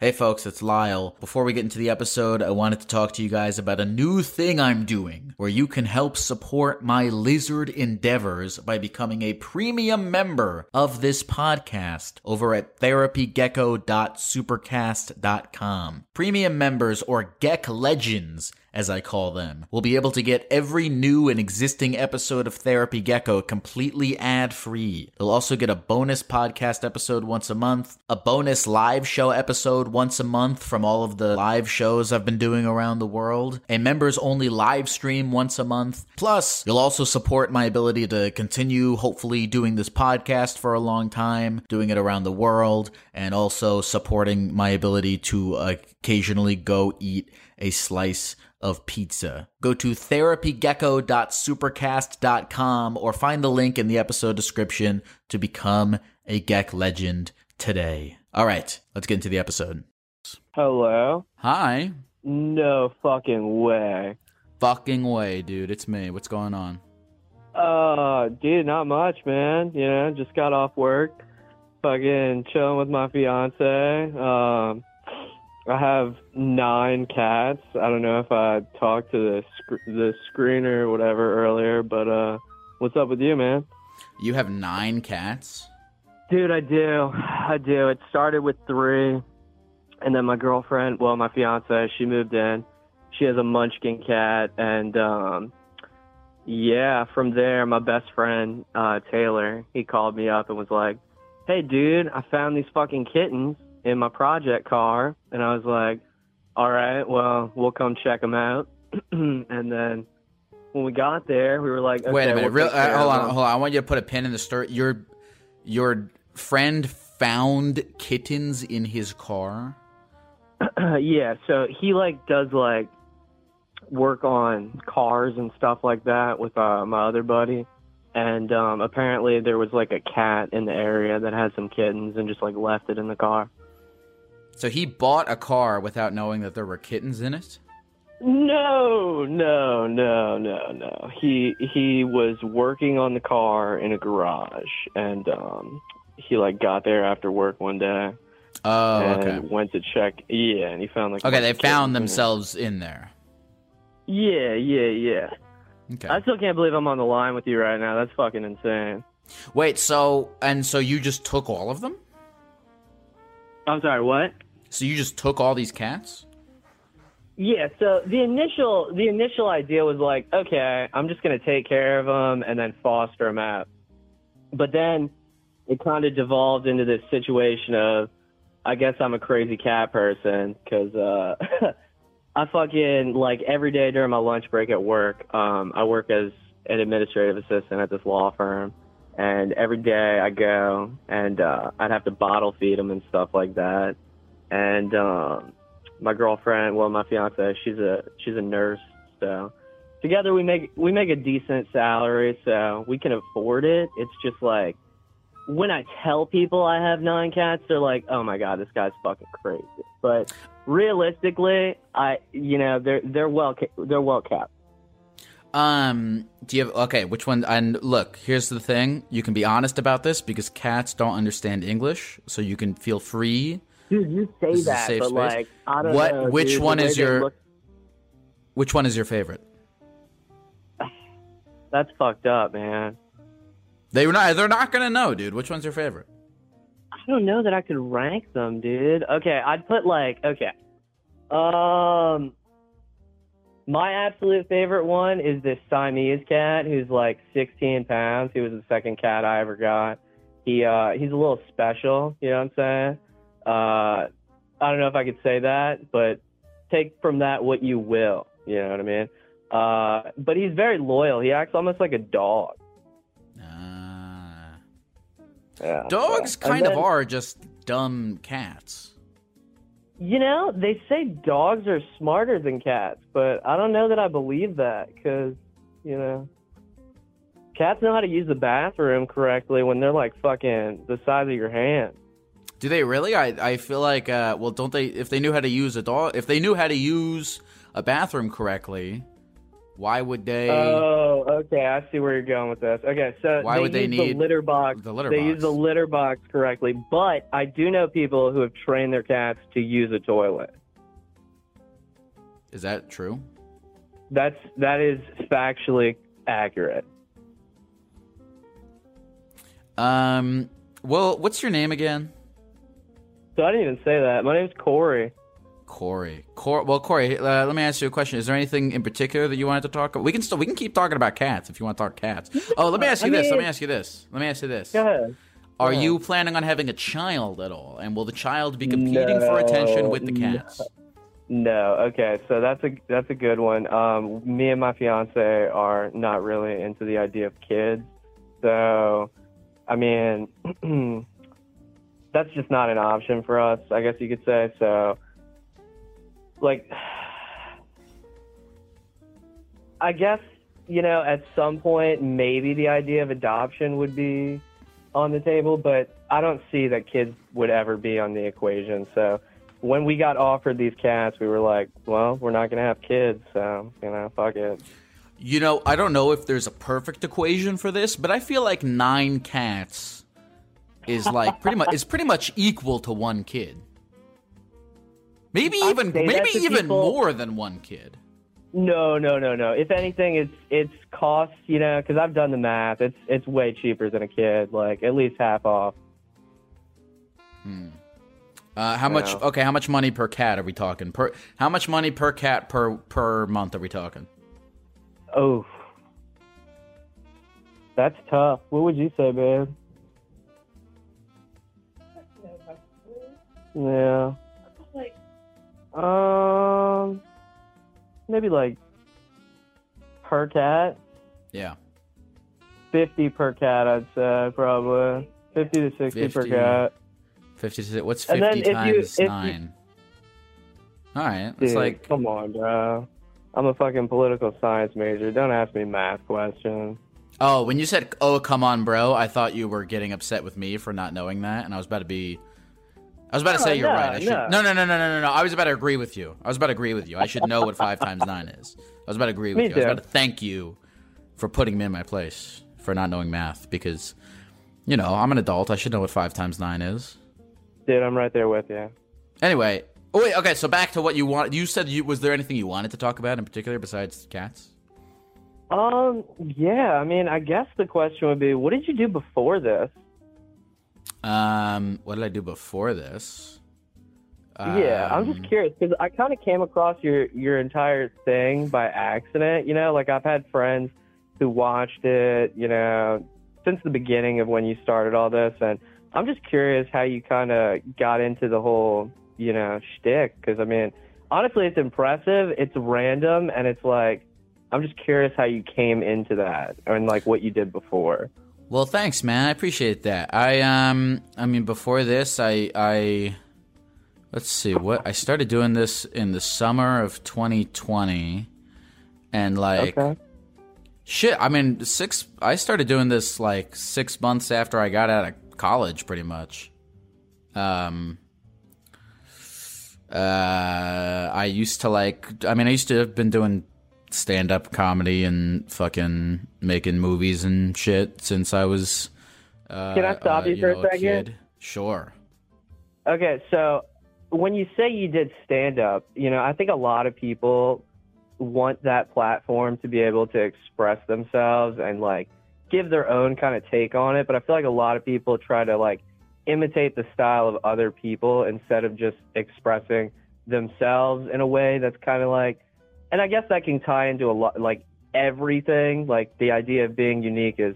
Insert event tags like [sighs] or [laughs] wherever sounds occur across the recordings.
Hey folks, it's Lyle. Before we get into the episode, I wanted to talk to you guys about a new thing I'm doing where you can help support my lizard endeavors by becoming a premium member of this podcast over at therapygecko.supercast.com. Premium members or Gek Legends as I call them, will be able to get every new and existing episode of Therapy Gecko completely ad free. They'll also get a bonus podcast episode once a month, a bonus live show episode once a month from all of the live shows I've been doing around the world, a members only live stream once a month. Plus, you'll also support my ability to continue, hopefully, doing this podcast for a long time, doing it around the world, and also supporting my ability to occasionally go eat a slice of pizza. Go to therapygecko.supercast.com or find the link in the episode description to become a Gek legend today. All right, let's get into the episode. Hello? Hi. No fucking way. Fucking way, dude. It's me. What's going on? Uh, dude, not much, man. You know, just got off work. Fucking chilling with my fiance. Um, I have nine cats. I don't know if I talked to the sc- the screener or whatever earlier, but uh, what's up with you, man? You have nine cats? Dude, I do. I do. It started with three, and then my girlfriend, well, my fiance, she moved in. She has a Munchkin cat, and um, yeah, from there, my best friend uh, Taylor, he called me up and was like, "Hey, dude, I found these fucking kittens." In my project car, and I was like, "All right, well, we'll come check them out." [clears throat] and then when we got there, we were like, okay, "Wait a minute, we'll Real, uh, hold on, hold on. I want you to put a pin in the story. Your your friend found kittens in his car." [clears throat] yeah, so he like does like work on cars and stuff like that with uh, my other buddy and um apparently there was like a cat in the area that had some kittens and just like left it in the car. So he bought a car without knowing that there were kittens in it? No, no, no, no, no. He he was working on the car in a garage and um he like got there after work one day. Oh, and okay. Went to check. Yeah, and he found like Okay, they found themselves in there. Yeah, yeah, yeah. Okay. I still can't believe I'm on the line with you right now. That's fucking insane. Wait, so and so you just took all of them? I'm sorry, what? So you just took all these cats? Yeah, so the initial the initial idea was like, okay, I'm just gonna take care of them and then foster them out. But then it kind of devolved into this situation of, I guess I'm a crazy cat person because uh, [laughs] I fucking like every day during my lunch break at work, um, I work as an administrative assistant at this law firm, and every day I go and uh, I'd have to bottle feed them and stuff like that, and um, my girlfriend, well, my fiance, she's a she's a nurse, so together we make we make a decent salary, so we can afford it. It's just like when I tell people I have nine cats, they're like, "Oh my god, this guy's fucking crazy." But realistically, I you know they're they're well they're well kept. Um, do you have okay? Which one? And look, here's the thing: you can be honest about this because cats don't understand English, so you can feel free. Dude, you say This that, but space. like, I don't What? know. which dude, one is your? look- Which one is your favorite? [sighs] that's fucked up, man. They were not. They're not gonna know, dude. Which one's your favorite? I don't know that I could rank them, dude. Okay, I'd put like okay. Um, my absolute favorite one is this Siamese cat who's like 16 pounds. He was the second cat I ever got. He uh he's a little special, you know what I'm saying? Uh, I don't know if I could say that, but take from that what you will. You know what I mean? Uh, but he's very loyal. He acts almost like a dog. Ah. Yeah. Dogs kind of are just dumb cats. You know, they say dogs are smarter than cats, but I don't know that I believe that because, you know, cats know how to use the bathroom correctly when they're like fucking the size of your hand. Do they really? I I feel like uh well don't they if they knew how to use a dog if they knew how to use a bathroom correctly, why would they Oh, okay. I see where you're going with this. Okay, so Why they would they use need the litter box? the litter they box? use the litter box correctly, but I do know people who have trained their cats to use a toilet. Is that true? That's that is factually accurate. Um well, what's your name again? So I didn't even say that. My name's Corey. Corey. Cor- well, Corey, uh, let me ask you a question. Is there anything in particular that you wanted to talk about? We can still we can keep talking about cats if you want to talk cats. Oh, let me ask you I this. Let me ask you this. Let me ask you this. Go ahead. Are Yeah. you planning on having a child at all? And will the child be competing for attention with the cats? No, okay, so that's a that's a good one. Um, me and my fiance are not really into the idea of kids, so I mean, [clears throat] that's just not an option for us. I guess you could say so. Like, I guess you know, at some point, maybe the idea of adoption would be on the table, but I don't see that kids would ever be on the equation. So when we got offered these cats, we were like, well, we're not going to have kids, so, you know, fuck it. You know, I don't know if there's a perfect equation for this, but I feel like nine cats is like pretty much is pretty much equal to one kid. Maybe I'd even maybe even people- more than one kid. No, no, no, no. If anything, it's it's cost, you know, because I've done the math. It's it's way cheaper than a kid, like at least half off. Uh, how much? Yeah. Okay, how much money per cat are we talking? Per how much money per cat per per month are we talking? Oh, that's tough. What would you say, babe? Yeah. Like. Um, maybe like per cat, Yeah, fifty per cat. I'd say probably fifty to sixty per 50. cat. fifty. to- What's fifty if you- times you- nine? All right, Dude, it's like come on, bro. I'm a fucking political science major. Don't ask me math questions. oh, when you said "oh come on, bro," I thought you were getting upset with me for not knowing that, and I was about to be. I was about to say you're right. I should, no. no, no, no, no, no, no. I was about to agree with you. I was about to agree with you. I should know what five times nine is. I was about to agree with Me you. I was about to thank you for putting me in my place for not knowing math because, you know, I'm an adult. I should know what five times nine is. Dude, I'm right there with you. Anyway, oh wait, okay. So back to what you want. You said you was there anything you wanted to talk about in particular besides cats? Um, yeah, I mean, I guess the question would be, what did you do before this? Um, what did I do before this? yeah, I'm Um, just curious because I kind of came across your your entire thing by accident. You know, like I've had friends who watched it, you know, since the beginning of when you started all this, and I'm just curious how you kind of got into the whole, you know, shtick. Because I mean, honestly, it's impressive. It's random, and it's like I'm just curious how you came into that and like what you did before. Well, thanks, man. I appreciate that. I um, I mean, before this, I I let's see what I started doing this in the summer of 2020, and like Okay. shit. I mean, six. I started doing this like six months after I got out of college, pretty much. Um. Uh, I used to like. I mean, I used to have been doing stand up comedy and fucking making movies and shit since I was. Uh, Can I stop uh, you for a know, second? kid. Sure. Okay, so when you say you did stand up, you know, I think a lot of people want that platform to be able to express themselves and like give their own kind of take on it, but I feel like a lot of people try to like imitate the style of other people instead of just expressing themselves in a way that's kind of like, and I guess that can tie into a lot, like everything. Like the idea of being unique is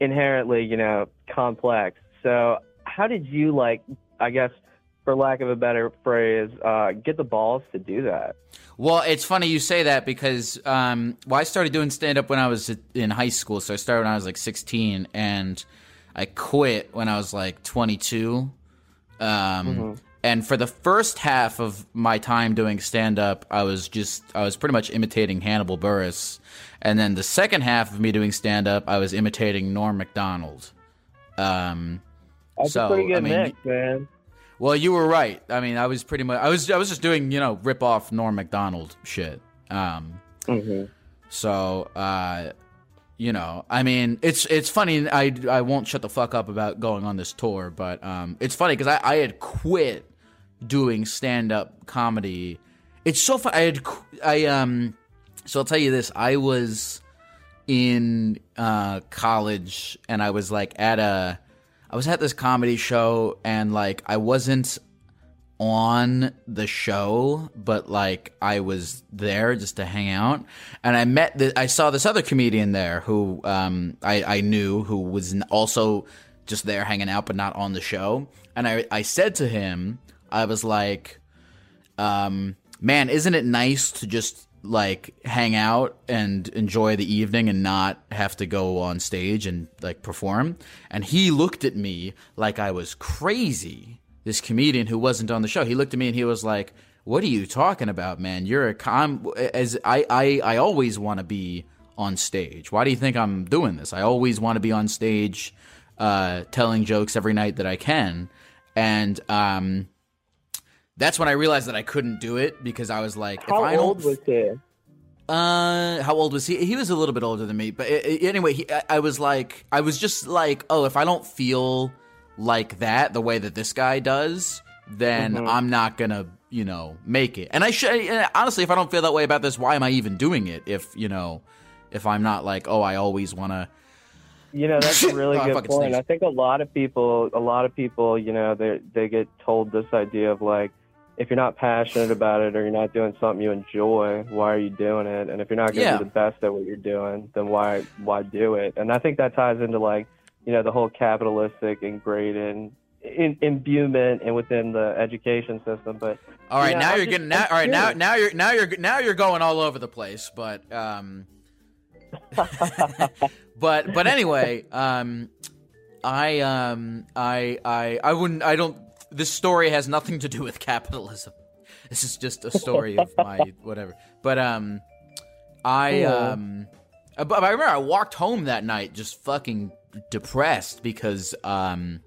inherently, you know, complex. So how did you like, I guess, for lack of a better phrase, uh, get the balls to do that? Well, it's funny you say that because um, well, I started doing stand up when I was in high school. So I started when I was like 16, and I quit when I was like 22. Um, mm-hmm. And for the first half of my time doing stand up, I was just I was pretty much imitating Hannibal Buress, and then the second half of me doing stand up, I was imitating Norm Macdonald. Um, That's so, a pretty good I mean, mix, man. Well, you were right. I mean, I was pretty much I was I was just doing you know rip off Norm Macdonald shit. Um, mm-hmm. So, uh, you know, I mean, it's it's funny. I I won't shut the fuck up about going on this tour, but um, it's funny because I I had quit doing stand up comedy. It's so fun. I had I um, so I'll tell you this. I was in uh college and I was like at a I was at this comedy show and like I wasn't on the show, but like I was there just to hang out, and I met the, I saw this other comedian there who um, I, I knew who was also just there hanging out, but not on the show. And I I said to him, I was like, um, "Man, isn't it nice to just like hang out and enjoy the evening and not have to go on stage and like perform. And he looked at me like I was crazy. This comedian who wasn't on the show, he looked at me and he was like, "What are you talking about, man? You're a com as I I I always want to be on stage. Why do you think I'm doing this? I always want to be on stage uh telling jokes every night that I can." And um that's when I realized that I couldn't do it because I was like, how if I old was he? Uh, how old was he? He was a little bit older than me, but it, it, anyway, he, I, I was like, I was just like, oh, if I don't feel like that the way that this guy does, then mm-hmm. I'm not gonna, you know, make it. And I should honestly, if I don't feel that way about this, why am I even doing it? If you know, if I'm not like, oh, I always want to. You know, that's a [laughs] really oh, good point. I think a lot of people, a lot of people, you know, they they get told this idea of like if you're not passionate about it or you're not doing something you enjoy, why are you doing it? And if you're not going to yeah. be the best at what you're doing, then why why do it? And I think that ties into like you know the whole capitalistic and grading in, imbuement and within the education system. But all right, you know, now I'm you're just, getting now. All right, now now you're now you're now you're going all over the place. But um, [laughs] but but anyway, um, I um I I I wouldn't I don't this story has nothing to do with capitalism. This is just a story of my whatever. But um, I um, I, I remember I walked home that night just fucking depressed because um,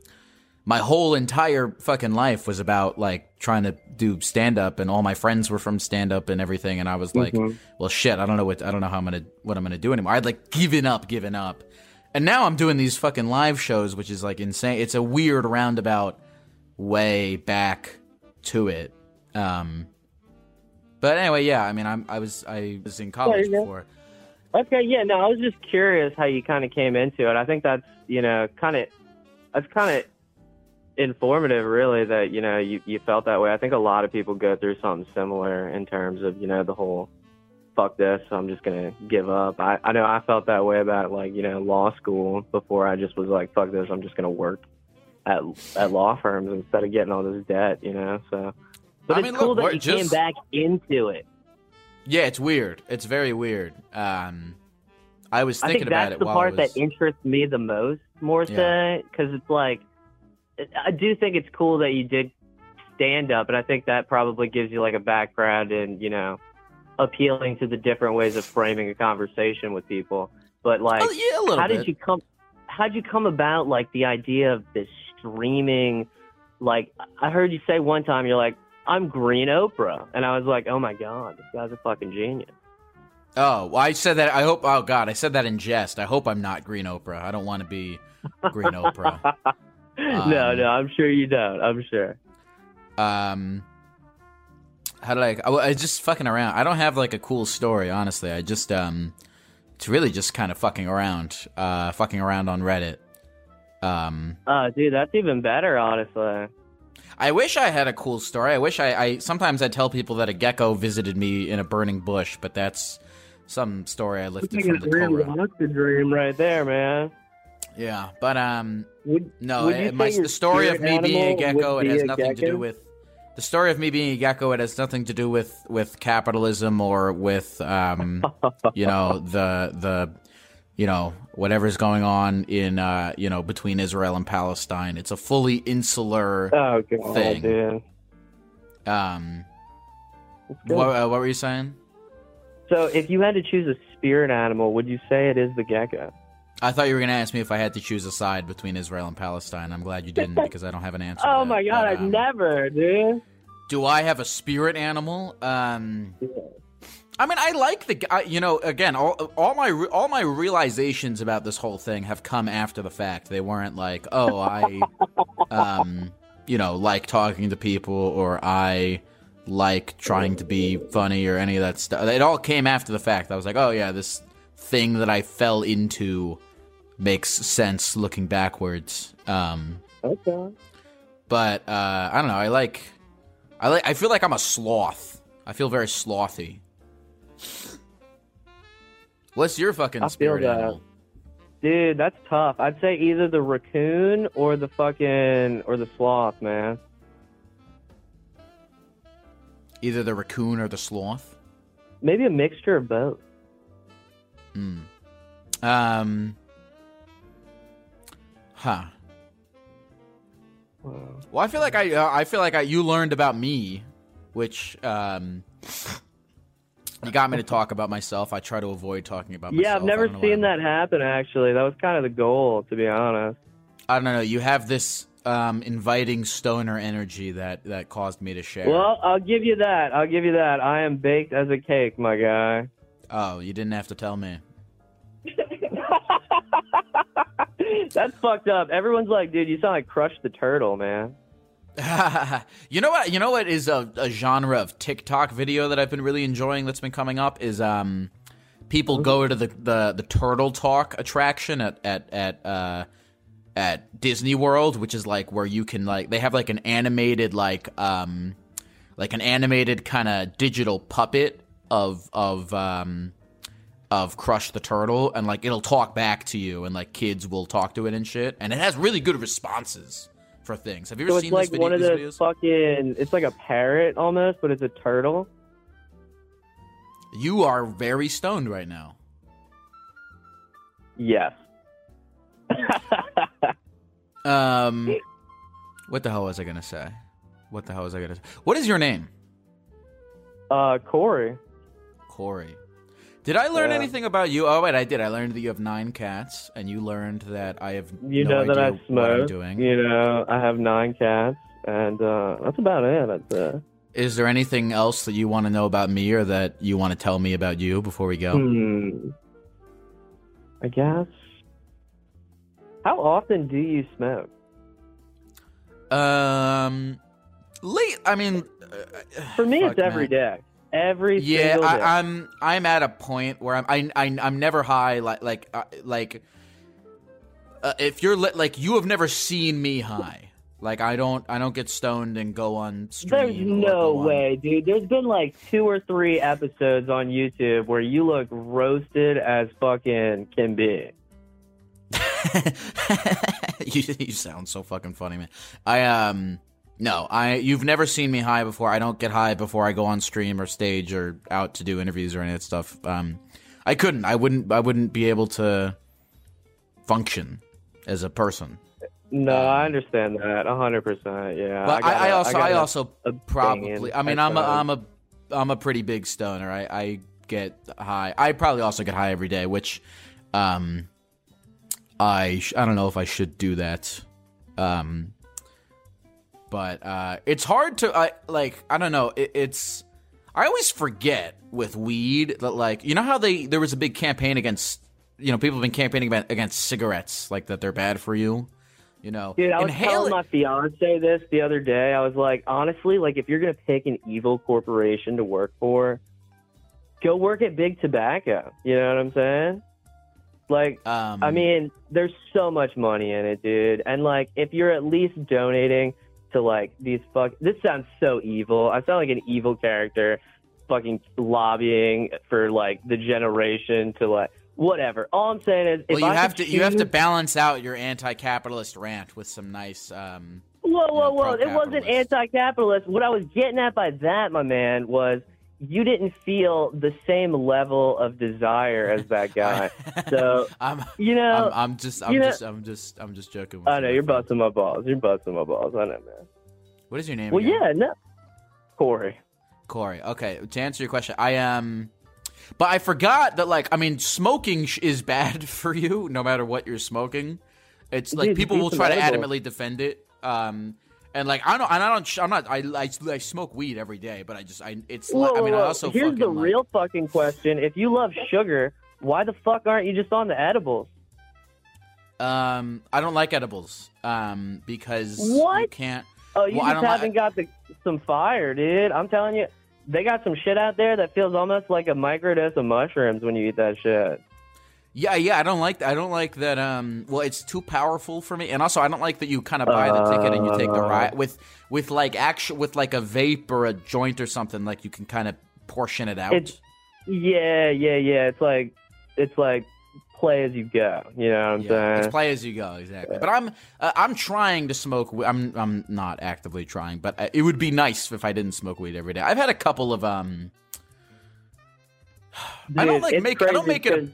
my whole entire fucking life was about like trying to do stand up, and all my friends were from stand up and everything, and I was like, mm-hmm. well, shit, I don't know what I don't know how I'm gonna what I'm gonna do anymore. I'd like given up, given up, and now I'm doing these fucking live shows, which is like insane. It's a weird roundabout way back to it. Um, but anyway, yeah. I mean, I'm I was I was in college yeah, before. Okay, yeah. No, I was just curious how you kind of came into it. I think that's you know kind of that's kind of informative, really. That you know you you felt that way. I think a lot of people go through something similar in terms of you know the whole fuck this, I'm just gonna give up. I I know I felt that way about like you know law school before. I just was like fuck this, I'm just gonna work at at law firms instead of getting all this debt, you know. So, but I it's mean, cool look, that you just... came back into it. Yeah, it's weird. It's very weird. Um, I was thinking I think about that's it. the part was... that interests me the most, more so, because it's like I do think it's cool that you did stand up, and I think that probably gives you like a background in you know appealing to the different ways of framing a conversation with people. But like, oh, yeah, how bit. did you come? How did you come about like the idea of this streaming. Like I heard you say one time, you're like, I'm Green Oprah, and I was like, oh my god, this guy's a fucking genius. Oh, well, I said that. I hope. Oh God, I said that in jest. I hope I'm not Green Oprah. I don't want to be Green Oprah. [laughs] Um, no, no, I'm sure you don't. I'm sure. Um, how did I? I, I just fucking around. I don't have like a cool story, honestly. I just um, it's really just kind of fucking around, uh, fucking around on Reddit. Um, Uh, dude, that's even better, honestly. I wish I had a cool story. I wish I, I sometimes I tell people that a gecko visited me in a burning bush, but that's some story I lifted from the Torah. That's the dream right there, man. Yeah, but um, Would, no, would it- my the story of me being a gecko would it has a nothing to do with the story of me being a gecko. It has nothing to do with with capitalism or with um, [laughs] you know the the you know whatever's going on in uh you know between Israel and Palestine. It's a fully insular Oh god, thing. dude. um. What, uh, what were you saying? So, if you had to choose a spirit animal, would you say it is the gecko? I thought you were going to ask me if I had to choose a side between Israel and Palestine. I'm glad you didn't [laughs] because I don't have an answer. Oh my god, But, um, never, dude. Do I have a spirit animal? Um, I mean, I like the. g- I, you know, again, all all my all my realizations about this whole thing have come after the fact. They weren't like, oh, I, um, you know, like talking to people or I like trying to be funny or any of that stuff. It all came after the fact. I was like, oh yeah, this thing that I fell into makes sense looking backwards. Um, Okay. but uh, I don't know. I like, I like. I feel like I'm a sloth. I feel very slothy. What's your fucking I feel spirit that. animal? Dude, that's tough. I'd say either the raccoon or the fucking or the sloth, man. Either the raccoon or the sloth. Maybe a mixture of both. Hmm. Um. Huh. Well, I feel like I. Uh, I feel like I. You learned about me, which um. You got me to [laughs] talk about myself. I try to avoid talking about myself. Yeah, I've never don't know why seen that happen. Actually, that was kind of the goal, to be honest. I don't know. You have this um, inviting stoner energy that that caused me to share. Well, I'll give you that. I'll give you that. I am baked as a cake, my guy. Oh, you didn't have to tell me. [laughs] That's fucked up. Everyone's like, dude, you sound like Crush the Turtle, man. [laughs] you know what? You know what is a, a genre of TikTok video that I've been really enjoying. That's been coming up is um, people go to the, the the Turtle Talk attraction at at at uh at Disney World, which is like where you can like they have like an animated like um like an animated kind of digital puppet of of um of Crush the Turtle and like it'll talk back to you and like kids will talk to it and shit and it has really good responses for things. Have you ever So it's seen like this video? one of those videos? fucking. It's like a parrot almost, but it's a turtle. You are very stoned right now. Yes. [laughs] Um, what the hell was I gonna say? What the hell was I gonna say? What is your name? uh, Corey. Corey. Did I learn Yeah. anything about you? Oh wait, I did. I learned that you have nine cats, and you learned that I have You no know that I idea what I'm smoke. doing. You know, I have nine cats, and uh, that's about it. That's it. Is there anything else that you want to know about me, or that you want to tell me about you before we go? Hmm. I guess. How often do you smoke? Um, late. I mean, uh, For me, fuck, it's every man. day. Every Yeah. I, I'm I'm at a point where I'm I, I I'm never high like like uh, like uh, if you're li- like you have never seen me high. Like I don't I don't get stoned and go on stream. There's no on- way, dude. There's been like two or three episodes on YouTube where you look roasted as fucking can be. [laughs] you you sound so fucking funny, man. I um no, I you've never seen me high before. I don't get high before I go on stream or stage or out to do interviews or any of that stuff. Um I couldn't. I wouldn't I wouldn't be able to function as a person. No, Um, I understand that, a hundred percent. Yeah, But I, I, also, I, gotta also probably. I mean, I'm a, I'm a, I'm a pretty big stoner. I, I get high. I probably also get high every day, which, um, I, sh- I don't know if I should do that. Um, but uh, it's hard to, I like, I don't know. It, it's, I always forget with weed that like, you know how they there was a big campaign against, you know, people have been campaigning about, against cigarettes, like that they're bad for you. You know, Dude, I was Inhale- telling my fiance this the other day. I was like, honestly, like if you're gonna pick an evil corporation to work for, go work at Big Tobacco. You know what I'm saying? Like, Um, I mean, there's so much money in it, dude. And like, if you're at least donating to like these fuck, this sounds so evil. I sound like an evil character, fucking lobbying for like the generation to like whatever. All I'm saying is, if well, you I have to could you have to balance out your anti-capitalist rant with some nice. Um, Whoa, whoa, know, whoa! It wasn't anti-capitalist. What I was getting at by that, my man, was you didn't feel the same level of desire as that [laughs] guy. so [laughs] I'm, you know, I'm, I'm just, I'm you know- just, I'm just, I'm just joking. With I know you, you're busting my balls. You're busting my balls. I know, man. What is your name? Well, again? yeah, no, Corey. Corey. Okay, to answer your question, I Um, but I forgot that, like, I mean, smoking sh- is bad [laughs] for you, no matter what you're smoking. It's like Dude, people will try to adamantly defend it. Um, and like I don't, and I don't, I'm not, I, I, I smoke weed every day, but I just, I, it's, Whoa, I mean, whoa, I also here's the like- real fucking question: If you love sugar, why the fuck aren't you just on the edibles? Um, I don't like edibles. Um, because you What? can't. Oh, you Well, I just don't li- haven't got the some fire, dude. I'm telling you, they got some shit out there that feels almost like a microdose of mushrooms when you eat that shit. Yeah, yeah, I don't like that. I don't like that. Um, well, it's too powerful for me, and also I don't like that you kind of buy the ticket and you take the Uh. ride with with like actual with like a vape or a joint or something. Like you can kind of portion it out. It's yeah, yeah, yeah. It's like it's like play as you go. You know what I'm yeah, saying? it's play as you go, exactly. But I'm uh, I'm trying to smoke. I'm I'm not actively trying, but uh, it would be nice if I didn't smoke weed every day. I've had a couple of um. [sighs] I don't like make I don't make it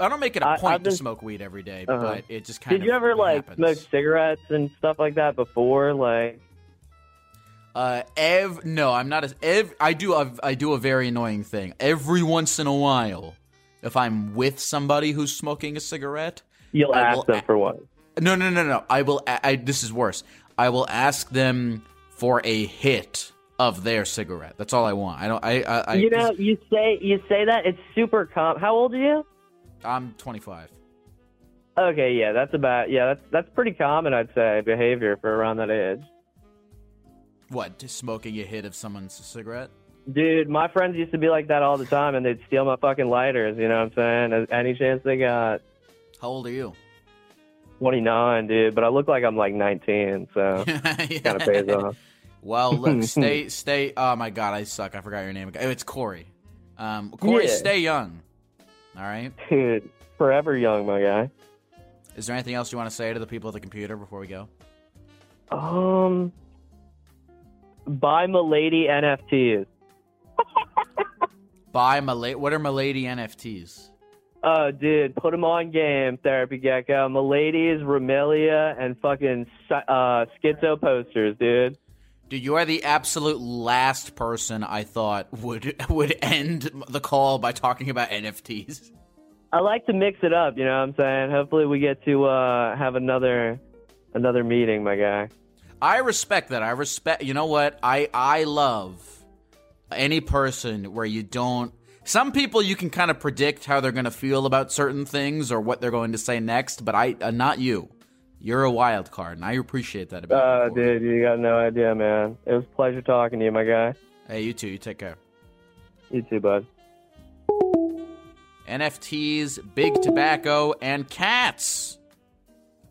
I don't make it a point I've been- to smoke weed every day, Uh-huh. but it just kind Did of. Did you ever like happens. smoke cigarettes and stuff like that before? Like, Uh, ev no, I'm not as ev. I do a I do a very annoying thing every once in a while. If I'm with somebody who's smoking a cigarette, you'll I ask them a- for one. no, no, no, no. I will. a- I, this is worse. I will ask them for a hit of their cigarette. That's all I want. I don't. I. I, I you know, you say you say that it's super com. How old are you? I'm 25. Okay, yeah, that's about yeah, that's that's pretty common, I'd say, behavior for around that age. What? Just smoking a hit of someone's cigarette? Dude, my friends used to be like that all the time, and they'd steal my fucking lighters. You know what I'm saying? Any chance they got. How old are you? 29, dude, but I look like I'm like 19, so kind of pays off. [laughs] Well, look, [laughs] stay, stay. Oh my god, I suck. I forgot your name. It's Corey. Um, Corey, Yeah. stay young. All right. Dude, forever young, my guy. Is there anything else you want to say to the people at the computer before we go? Um, buy Milady NFTs. [laughs] Buy Malay. What are Milady NFTs? Oh, dude, put them on game, Therapy Gecko. Milady's, Remilia, and fucking uh, Schizo posters, dude. Dude, you are the absolute last person I thought would [laughs] would end the call by talking about NFTs. I like to mix it up, you know what I'm saying? Hopefully we get to uh, have another another meeting, my guy. I respect that. I respect. You know what? I I love any person where you don't. Some people you can kind of predict how they're going to feel about certain things or what they're going to say next, but I uh, not you. You're a wild card, and I appreciate that about Uh, you. Corey. dude, you got no idea, man. It was a pleasure talking to you, my guy. Hey, you too. You take care. You too, bud. NFTs, big tobacco, and cats.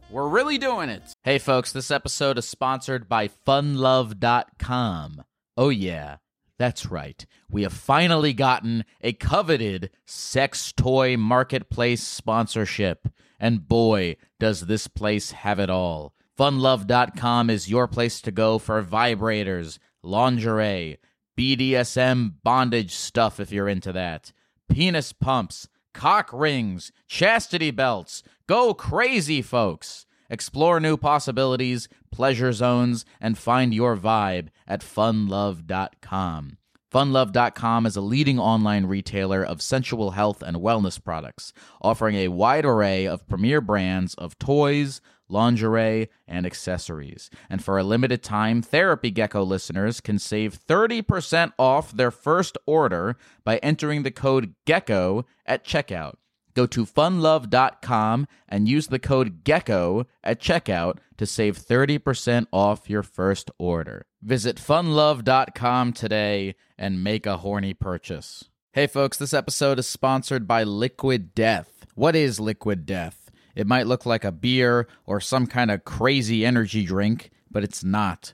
We're really doing it. Hey, folks, this episode is sponsored by funlove.com. Oh, yeah, that's right. We have finally gotten a coveted sex toy marketplace sponsorship. And boy, does this place have it all. Funlove.com is your place to go for vibrators, lingerie, BDSM bondage stuff if you're into that penis pumps, cock rings, chastity belts. Go crazy, folks. Explore new possibilities, pleasure zones, and find your vibe at funlove.com. Funlove.com is a leading online retailer of sensual health and wellness products, offering a wide array of premier brands of toys, lingerie, and accessories. And for a limited time, Therapy Gecko listeners can save 30% off their first order by entering the code GECKO at checkout. Go to funlove.com and use the code GECKO at checkout to save 30% off your first order. Visit funlove.com today and make a horny purchase. Hey, folks, this episode is sponsored by Liquid Death. What is Liquid Death? It might look like a beer or some kind of crazy energy drink, but it's not.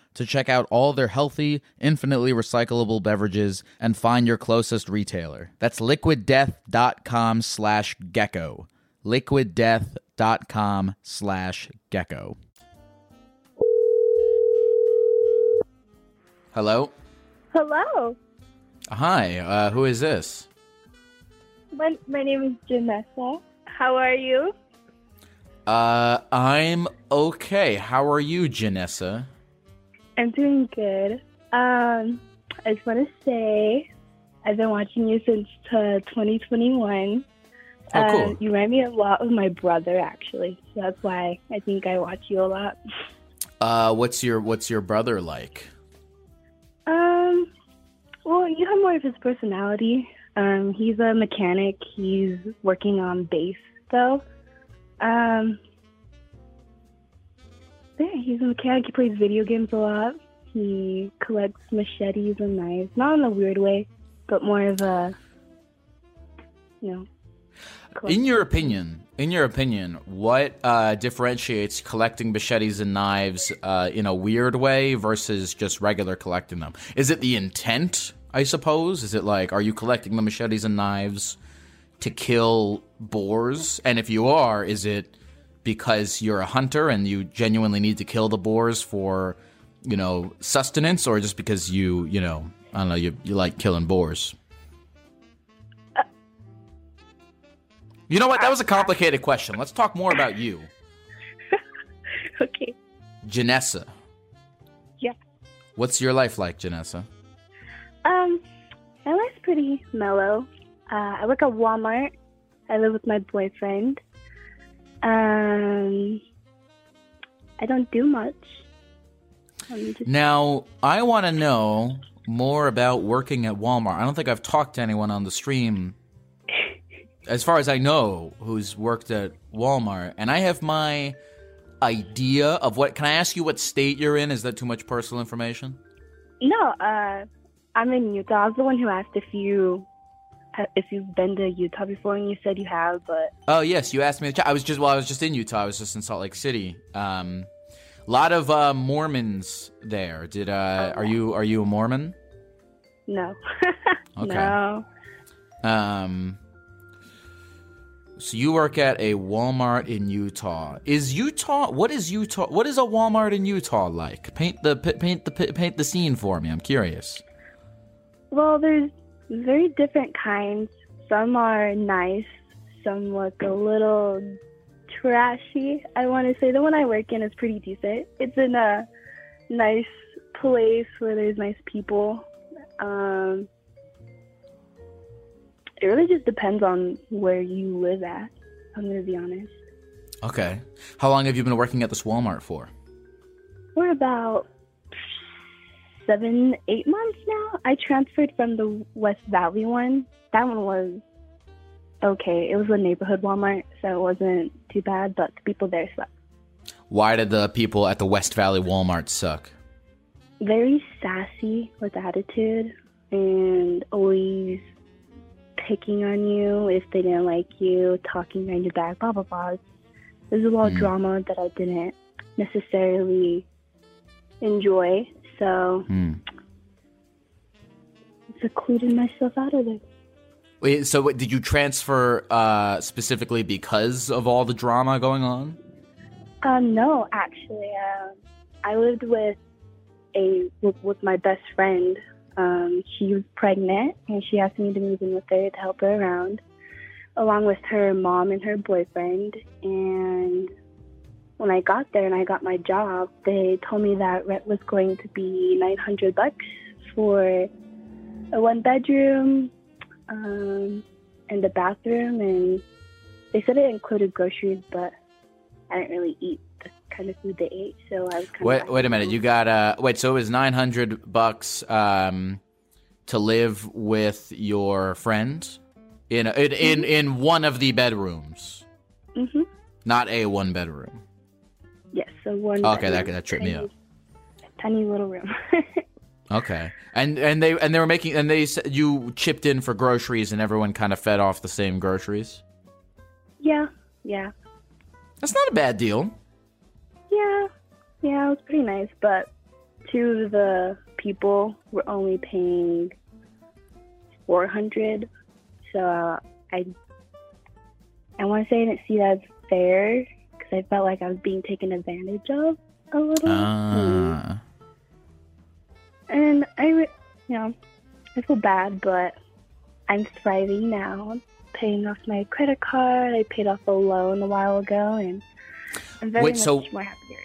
to check out all their healthy, infinitely recyclable beverages and find your closest retailer. That's liquiddeath.com slash gecko. liquiddeath.com slash gecko. Hello? Hello. Hi, uh, who is this? My, my name is Janessa. How are you? Uh, I'm okay. How are you, Janessa? I'm doing good. Um, I just want to say I've been watching you since uh, 2021. Oh, cool. Um, you remind me a lot of my brother, actually. So that's why I think I watch you a lot. Uh, what's your what's your brother like? Um, well, you have more of his personality. Um, he's a mechanic. He's working on bass, though. Um, he's a mechanic. He plays video games a lot. He collects machetes and knives, not in a weird way, but more of a, you know. In your opinion, in your opinion, what uh, differentiates collecting machetes and knives uh, in a weird way versus just regular collecting them? Is it the intent? I suppose. Is it like, are you collecting the machetes and knives to kill boars? And if you are, is it because you're a hunter and you genuinely need to kill the boars for, you know, sustenance, or just because you, you know, I don't know, you you like killing boars? You know what? That was a complicated question. Let's talk more about you, [laughs] Okay. Janessa. Yeah. What's your life like, Janessa? Um, my life's pretty mellow. Uh, I work at Walmart. I live with my boyfriend. Um, I don't do much. Just Now, I want to know more about working at Walmart. I don't think I've talked to anyone on the stream, [laughs] as far as I know, who's worked at Walmart. And I have my idea of what. Can I ask you what state you're in? Is that too much personal information? No, uh, I'm in Utah. I was the one who asked if you if you've been to Utah before, and you said you have. But Oh yes, you asked me. I was just well, I was just in Utah. I was just in Salt Lake City. Um, a lot of uh, Mormons there. Did uh, are you are you a Mormon? no, [laughs] Okay. no. Um, so you work at a Walmart in Utah. Is Utah? What is Utah? What is a Walmart in Utah like? Paint the paint the paint the scene for me. I'm curious. Well, there's very different kinds. Some are nice. Some look a little trashy. I want to say the one I work in is pretty decent. It's in a nice place where there's nice people. Um, it really just depends on where you live at. I'm gonna be honest. Okay. How long have you been working at this Walmart for? We're about seven, eight months now. I transferred from the West Valley one. That one was okay. It was a neighborhood Walmart, so it wasn't too bad, but the people there suck. Why did the people at the West Valley Walmart suck? Very sassy with attitude and always picking on you if they didn't like you, talking behind your back, blah, blah, blah. There's a lot of Mm. drama that I didn't necessarily enjoy, so Hmm. secluded myself out of it. Wait, so what, did you transfer uh, specifically because of all the drama going on? Um, no, actually, um, I lived with a with, with my best friend Um, she was pregnant, and she asked me to move in with her to help her around, along with her mom and her boyfriend. And when I got there and I got my job, they told me that rent was going to be 900 bucks for a one bedroom um, and a bathroom, and they said it included groceries, but I didn't really eat the kind of food they ate, so I was kind Wait, of wait a minute. You got uh wait. So it was nine hundred bucks um to live with your friend in a, in, in in one of the bedrooms, hmm not a one bedroom. Yes, so one. Okay, that bedroom, that tripped me up. Tiny little room. [laughs] Okay, and and they and they were making and they said you chipped in for groceries and everyone kind of fed off the same groceries. yeah, yeah, That's not a bad deal. yeah, yeah. It was pretty nice, but two of the people were only paying four hundred, so uh, I I want to say I didn't see that fair I felt like I was being taken advantage of a little. Ah. And I, you know, I feel bad, but I'm thriving now. Paying off my credit card. I paid off a loan a while ago, and I'm very Wait, much so- more happier.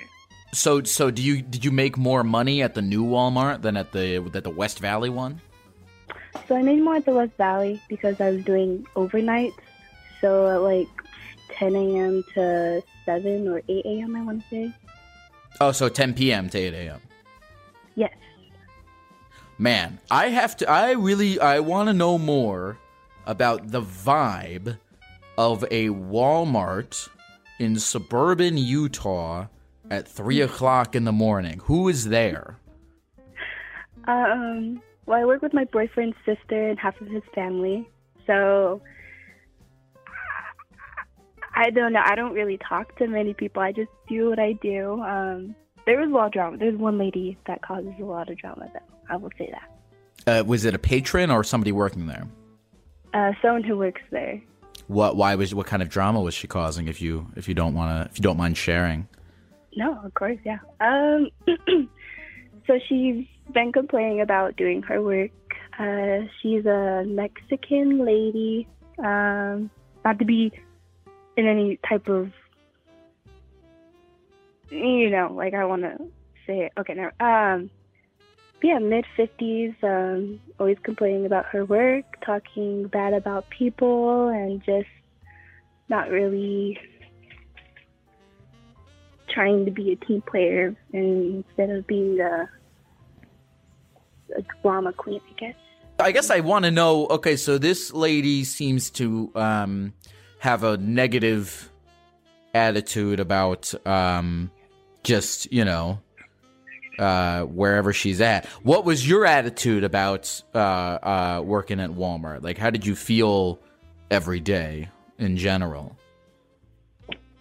So so do you did you make more money at the new Walmart than at the at the West Valley one? So I made more at the West Valley because I was doing overnights. So at like 10 a.m. to 7 or 8 a.m. I want to say. Oh, so 10 p.m. to 8 a.m. Yes. Man, I have to. I really. I want to know more about the vibe of a Walmart in suburban Utah at three o'clock in the morning. Who is there? Um, well, I work with my boyfriend's sister and half of his family. So I don't know. I don't really talk to many people. I just do what I do. Um, there was a lot of drama. There's one lady that causes a lot of drama, though. I will say that. Uh, was it a patron or somebody working there? Uh, someone who works there. What? Why was? What kind of drama was she causing? If you if you don't want to if you don't mind sharing. No, of course, yeah. Um, [clears throat] so she's been complaining about doing her work. Uh, she's a Mexican lady. Um, not to be in any type of, you know, like I want to say it. Okay, no. Um, yeah, mid fifties. Um, always complaining about her work, talking bad about people, and just not really trying to be a team player and instead of being a, a drama queen, I guess. I guess I want to know. Okay, so this lady seems to um, have a negative attitude about um, just you know uh, wherever she's at. What was your attitude about uh, uh, working at Walmart? Like, how did you feel every day in general?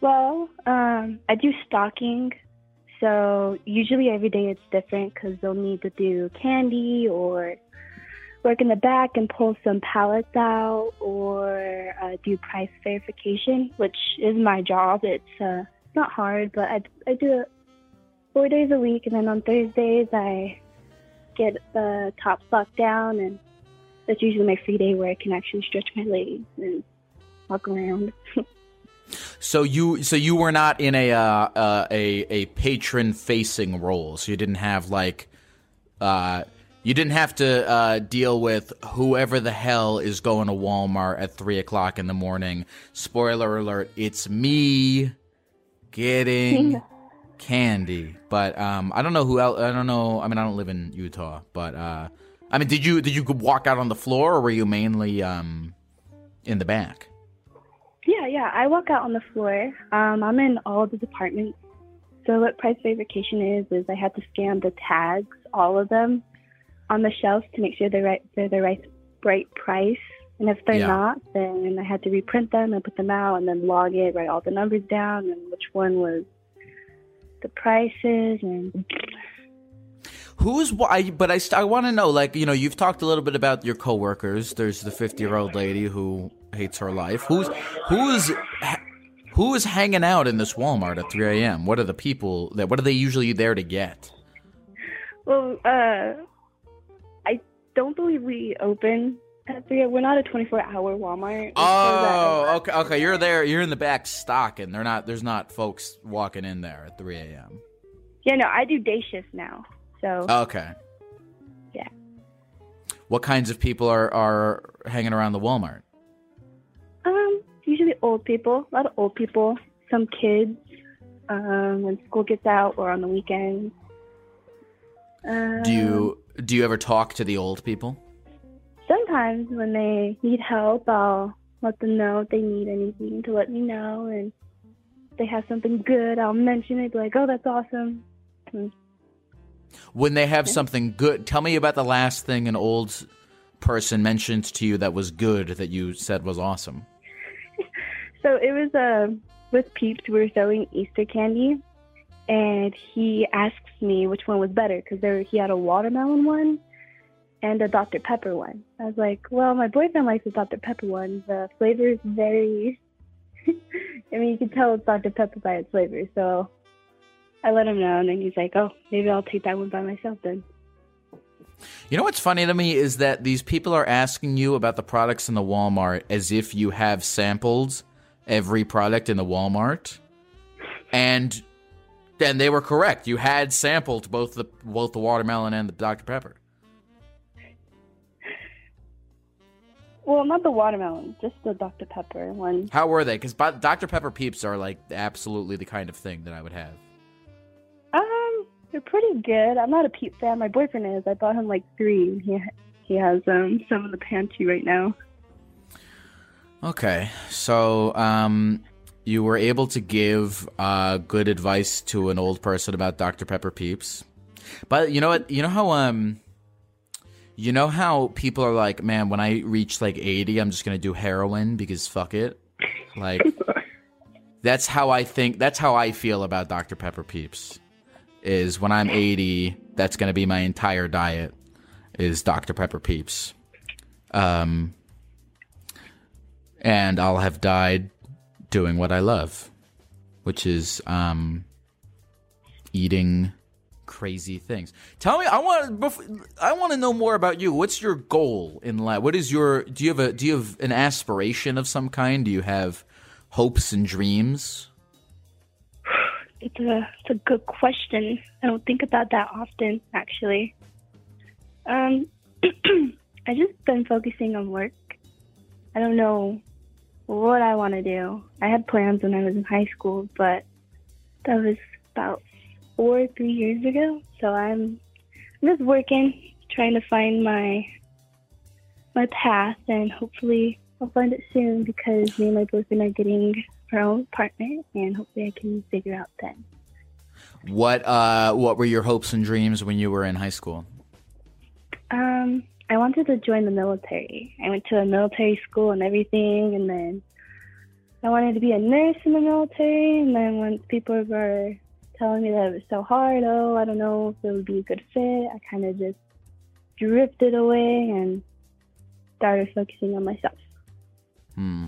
Well, um, I do stocking, so usually every day it's different because they'll need to do candy or work in the back and pull some pallets out or uh, do price verification, which is my job. It's uh, not hard, but I, I do it four days a week, and then on Thursdays I get the top stock down, and that's usually my free day where I can actually stretch my legs and walk around. [laughs] So you so you were not in a uh, uh, a a patron facing role. So you didn't have like uh, you didn't have to uh, deal with whoever the hell is going to Walmart at three o'clock in the morning. Spoiler alert: it's me getting [laughs] candy. But um, I don't know who else. I don't know. I mean, I don't live in Utah, but uh, I mean, did you did you walk out on the floor, or were you mainly um, in the back? Yeah, yeah. I walk out on the floor. Um, I'm in all the departments. So what price verification is is I have to scan the tags, all of them, on the shelf to make sure they're right they're the right right price. And if they're Yeah. not, then I had to reprint them and put them out and then log it, write all the numbers down and which one was the prices and Who's why? But I, I want to know. Like you know, you've talked a little bit about your coworkers. There's the 50 year old lady who hates her life. Who's who's who is hanging out in this Walmart at 3 a.m. What are the people that? What are they usually there to get? Well, uh, don't believe we open at three. We're not a 24 hour Walmart. Oh, okay, okay. You're there. You're in the back stocking. They're not. There's not folks walking in there at 3 a.m. Yeah, no, I do day shift now. So Okay. Yeah. What kinds of people are are hanging around the Walmart? um, usually old people, a lot of old people, some kids. Um, when school gets out or on the weekends. Um, Do you do you ever talk to the old people? sometimes when they need help, I'll let them know if they need anything to let me know, and if they have something good, I'll mention it. Be like, "Oh, that's awesome." And When they have something good, tell me about the last thing an old person mentioned to you that was good that you said was awesome. [laughs] So it was uh, with Peeps. We were selling Easter candy, and he asked me which one was better because there he had a watermelon one and a Dr Pepper one. I was like, "Well, my boyfriend likes the Dr Pepper one. The flavor is very. [laughs] I mean, you can tell it's Dr Pepper by its flavor." So I let him know, and then he's like, "Oh, maybe I'll take that one by myself then." You know what's funny to me is that these people are asking you about the products in the Walmart as if you have sampled every product in the Walmart, and then they were correct. You had sampled both the both the watermelon and the Dr Pepper. Well, not the watermelon, just the Dr Pepper one. How were they? Because Dr Pepper Peeps are like absolutely the kind of thing that I would have. Um, they're pretty good. I'm not a Peep fan. My boyfriend is. I bought him like three. and He he has um some in the pantry right now. Okay, so um, you were able to give uh, good advice to an old person about Dr Pepper Peeps, but you know what? You know how um, you know how people are like, man, when I reach like eighty, I'm just gonna do heroin because fuck it. Like, [laughs] that's how I think. That's how I feel about Dr Pepper Peeps. Is when I'm eighty, that's gonna be my entire diet. Is Dr Pepper Peeps. Um, and I'll have died doing what I love, which is um, eating crazy things. Tell me, I want I want to know more about you. What's your goal in life? What is your do you have a do you have an aspiration of some kind? Do you have hopes and dreams? It's a it's a good question. I don't think about that often, actually. Um, [clears throat] I just been focusing on work. I don't know what I want to do. I had plans when I was in high school, but that was about four or three years ago. So I'm, I'm just working, trying to find my my path, and hopefully I'll find it soon because me and my boyfriend are getting our own apartment, and hopefully I can figure out then. What uh what were your hopes and dreams when you were in high school? Um, I wanted to join the military. I went to a military school and everything, and then I wanted to be a nurse in the military. And then once people were telling me that it was so hard, oh, I don't know if it would be a good fit, I kind of just drifted away and started focusing on myself. Hmm.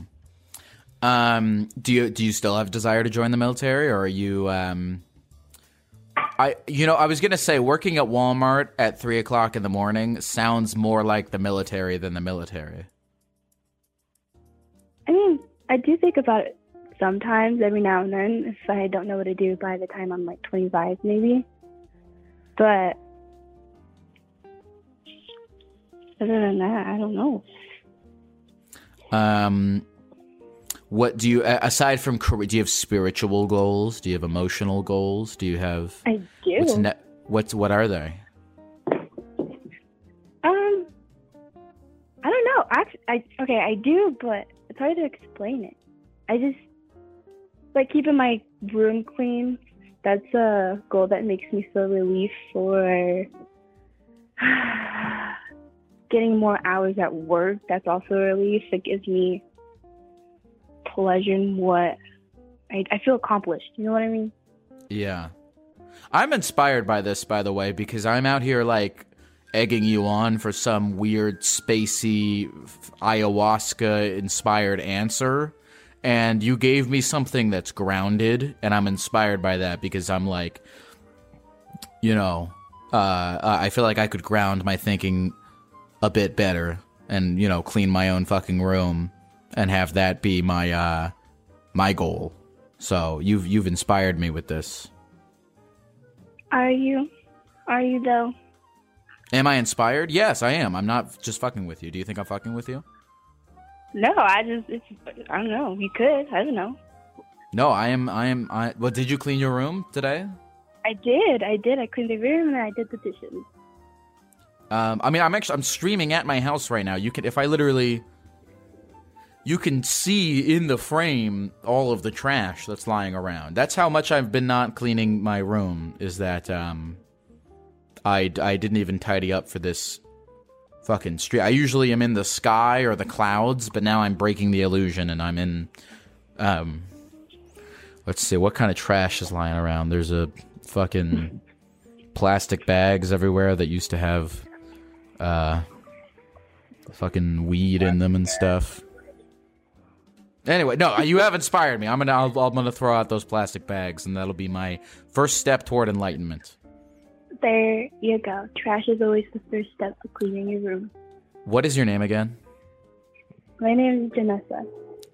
Um, do you do you still have desire to join the military, or are you? Um, I you know I was gonna say working at Walmart at three o'clock in the morning sounds more like the military than the military. I mean, I do think about it sometimes, every now and then, if I don't know what to do by the time I'm like 25, maybe. But other than that, I don't know. Um, what do you aside from career? Do you have spiritual goals? Do you have emotional goals? Do you have I do. what's ne- what's what are they? Um, I don't know. Actually, I okay, I do, but it's hard to explain it. I just like keeping my room clean. That's a goal that makes me feel relief for [sighs] getting more hours at work. That's also a relief. It gives me pleasure in what I, I feel accomplished. You know what I mean? Yeah. I'm inspired by this, by the way, because I'm out here like egging you on for some weird spacey ayahuasca inspired answer. And you gave me something that's grounded, and I'm inspired by that because I'm like, you know, uh, I feel like I could ground my thinking a bit better and, you know, clean my own fucking room and have that be my uh my goal. So, you've you've inspired me with this. Are you? Are you though? Am I inspired? Yes, I am. I'm not just fucking with you. Do you think I'm fucking with you? No, I just it's, I don't know. You could. I don't know. No, I am I am I Well, did you clean your room today? I did. I did. I cleaned the room and I did the dishes. Um, I mean, I'm actually I'm streaming at my house right now. You can if I literally, you can see in the frame all of the trash that's lying around. That's how much I've been not cleaning my room. Is that um, I I didn't even tidy up for this fucking street. I usually am in the sky or the clouds, but now I'm breaking the illusion and I'm in um. Let's see what kind of trash is lying around. There's a fucking plastic bags everywhere that used to have uh fucking weed in them and stuff. Anyway, no, you have inspired me. I'm gonna I'll, I'm gonna throw out those plastic bags, and that'll be my first step toward enlightenment. There you go. Trash is always the first step to cleaning your room. What is your name again? My name is Janessa.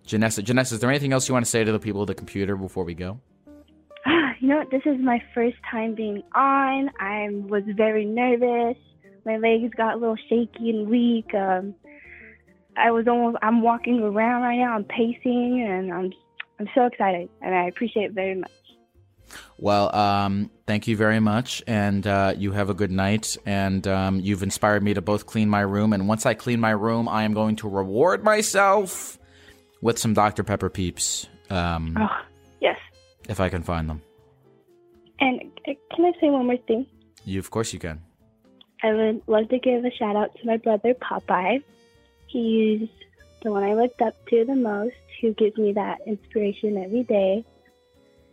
Janessa. Janessa, is there anything else you want to say to the people of the computer before we go? [sighs] You know what? This is my first time being on. I was very nervous. My legs got a little shaky and weak. Um, I was almost. I'm walking around right now. I'm pacing, and I'm. I'm so excited, and I appreciate it very much. Well, um, thank you very much, and uh, you have a good night. And um, you've inspired me to both clean my room, and once I clean my room, I am going to reward myself with some Dr Pepper peeps, um, Oh, yes. if I can find them. And uh, can I say one more thing? You, of course, you can. I would love to give a shout out to my brother Popeye. He's the one I looked up to the most, who gives me that inspiration every day.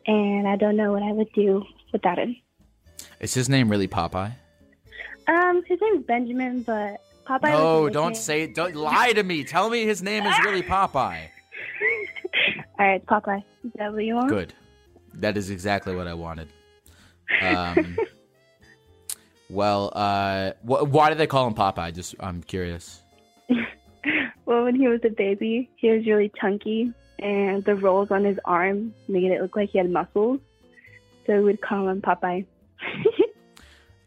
And I don't know what I would do without him. Is his name really Popeye? Um, his name's Benjamin, but Popeye. No, don't say it. Don't lie to me. Tell me his name is really [laughs] Popeye. All right, Popeye. Is that what you want? Good. That is exactly what I wanted. Um, [laughs] well, uh, wh- why do they call him Popeye? Just I'm curious. [laughs] Well, when he was a baby, he was really chunky, and the rolls on his arm made it look like he had muscles. So we would call him Popeye. [laughs]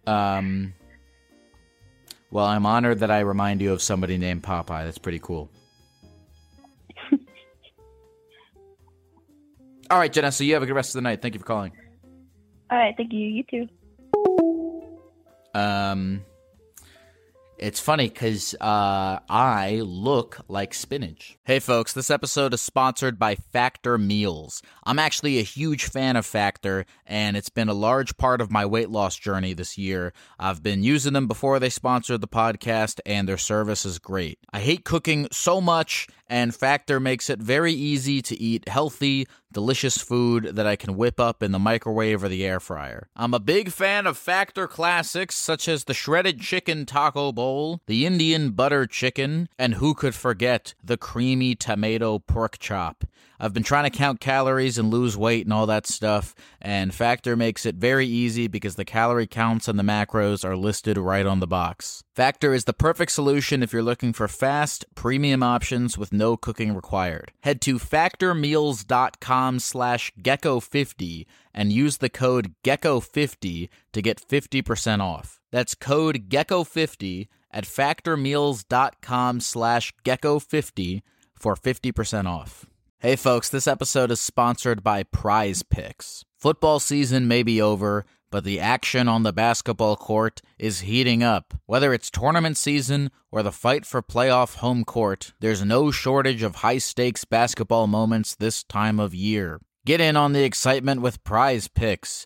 Um, well, I'm honored that I remind you of somebody named Popeye. That's pretty cool. [laughs] All right, Jenna. So you have a good rest of the night. Thank you for calling. All right, thank you. You too. Um, it's funny because uh, I look like spinach. Hey, folks, this episode is sponsored by Factor Meals. I'm actually a huge fan of Factor, and it's been a large part of my weight loss journey this year. I've been using them before they sponsored the podcast, and their service is great. I hate cooking so much, and Factor makes it very easy to eat healthy, delicious food that I can whip up in the microwave or the air fryer. I'm a big fan of Factor classics such as the shredded chicken taco bowl, the Indian butter chicken, and who could forget the creamy tomato pork chop. I've been trying to count calories and lose weight and all that stuff, and Factor makes it very easy because the calorie counts and the macros are listed right on the box. Factor is the perfect solution if you're looking for fast, premium options with no cooking required. Head to factormeals.com slash gecko50 and use the code gecko50 to get 50% off. That's code gecko50 at factormeals.com slash gecko50 for 50% off. Hey folks, this episode is sponsored by Prize Picks. Football season may be over, but the action on the basketball court is heating up. Whether it's tournament season or the fight for playoff home court, there's no shortage of high stakes basketball moments this time of year. Get in on the excitement with Prize Picks,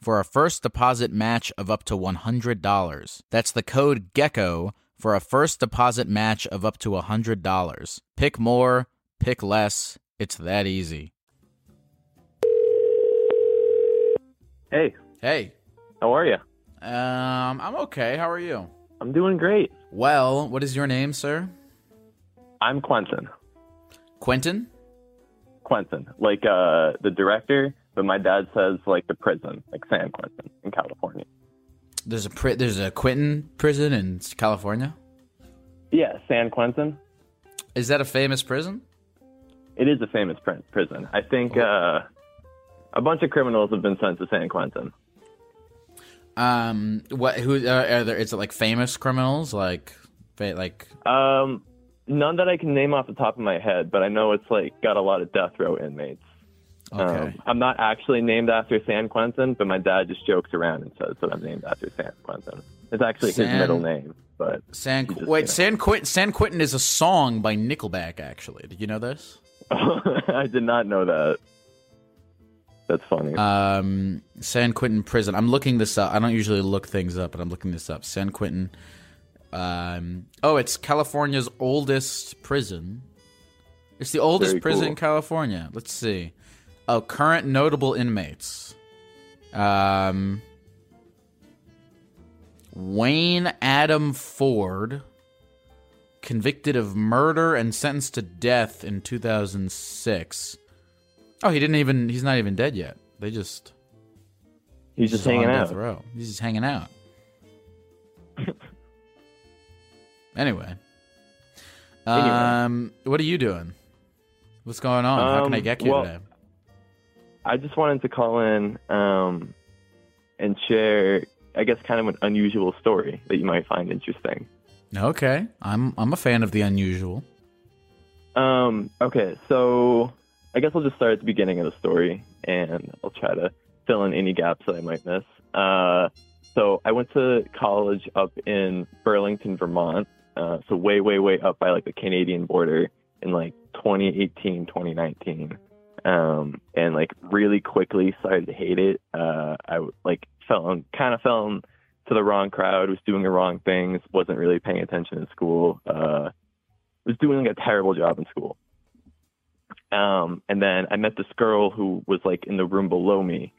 for a first deposit match of up to $100. That's the code GECKO for a first deposit match of up to $100. Pick more, pick less. It's that easy. Hey, Hey, how are you? um, I'm okay. How are you? I'm doing great. Well, what is your name, sir? I'm Quentin. Quentin? Quentin, like uh, the director, but my dad says like the prison, like San Quentin in California. There's a pri- there's a Quentin prison in California. Yeah, San Quentin. Is that a famous prison? It is a famous pr- prison. I think uh, a bunch of criminals have been sent to San Quentin. Um, what? Who are, are there? Is it like famous criminals? Like, like Um, none that I can name off the top of my head, but I know it's like got a lot of death row inmates. Okay. Um, I'm not actually named after San Quentin, but my dad just jokes around and says that I'm named after San Quentin. It's actually San- his middle name, but San you just wait, say San Quentin. San Quentin is a song by Nickelback. Actually, did you know this? [laughs] I did not know that. That's funny. Um, San Quentin prison. I'm looking this up. I don't usually look things up, but I'm looking this up. San Quentin. Um, oh, it's California's oldest prison. It's the oldest prison in California. Let's see. Oh, current notable inmates. Um, Wayne Adam Ford, convicted of murder and sentenced to death in 2006. Oh, he didn't even. He's not even dead yet. They just. He's just hanging out. row. He's just hanging out. [laughs] anyway. Anyway. Um, what are you doing? What's going on? How can I Um, get you well- today? I just wanted to call in um, and share, I guess, kind of an unusual story that you might find interesting. Okay, I'm I'm a fan of the unusual. Um, okay, so I guess I'll just start at the beginning of the story, and I'll try to fill in any gaps that I might miss. Uh, so I went to college up in Burlington, Vermont. Uh, so way, way, way up by like the Canadian border in like 2018, 2019. Um, and like really quickly started to hate it. Uh, I like fell in, kind of fell into the wrong crowd, was doing the wrong things, wasn't really paying attention in school. Uh, was doing like a terrible job in school. Um, and then I met this girl who was like in the room below me,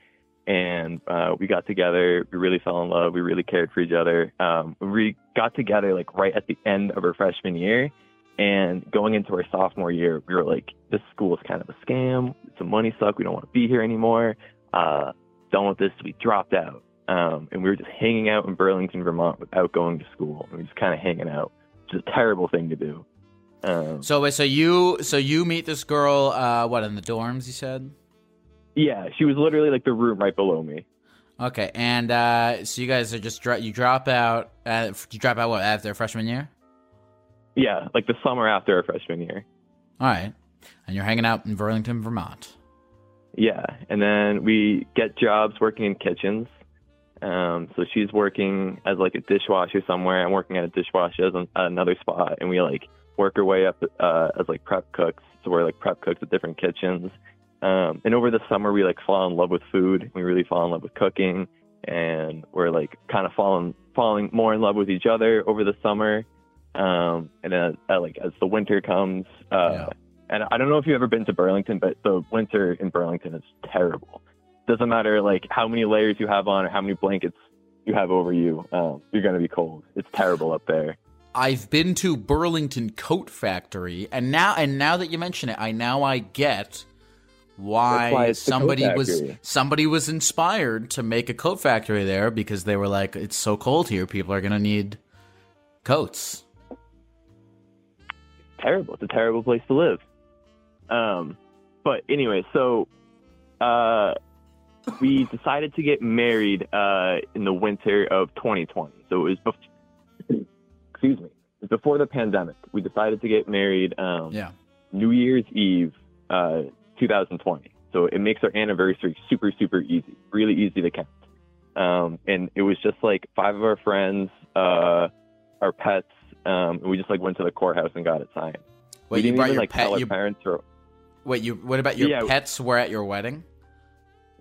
and uh, we got together. We really fell in love. We really cared for each other. Um, we got together like right at the end of our freshman year, and going into our sophomore year, we were like, "This school is kind of a scam. It's a money suck. We don't want to be here anymore. Uh, done with this." We dropped out, um, and we were just hanging out in Burlington, Vermont, without going to school. We were just kind of hanging out, which is a terrible thing to do. Um, So so you so you meet this girl? Uh, what in the dorms? You said. Yeah, she was literally like the room right below me. Okay, and uh, so you guys are just dro- you drop out. Uh, you drop out what after freshman year? Yeah, like the summer after our freshman year. All right, and you're hanging out in Burlington, Vermont. Yeah, and then we get jobs working in kitchens. Um, so she's working as like a dishwasher somewhere. I'm working at a dishwasher as an, at another spot, and we like work our way up uh, as like prep cooks. So we're like prep cooks at different kitchens. Um, and over the summer, we like fall in love with food. We really fall in love with cooking, and we're like kind of falling falling more in love with each other over the summer. Um, and then uh, like as the winter comes, uh, Yeah. and I don't know if you've ever been to Burlington, but the winter in Burlington is terrible. Doesn't matter like how many layers you have on or how many blankets you have over you, um, you're gonna be cold. It's terrible up there. I've been to Burlington Coat Factory, and now and now that you mention it, I now I get why, why it's the coat somebody was somebody was inspired to make a coat factory there because they were like, it's so cold here, people are gonna need coats. Terrible. It's a terrible place to live. Um, but anyway, so uh, we [laughs] decided to get married uh, in the winter of 2020. So it was bef- [clears throat] excuse me, it was before the pandemic. We decided to get married um, Yeah. New Year's Eve, uh, 2020. So it makes our anniversary super, super easy, really easy to count. Um, and it was just like five of our friends, uh, our pets, um, and we just like went to the courthouse and got it signed. Wait, we you didn't brought even your like pet? tell our parents or wait, you what about your Yeah. pets were at your wedding?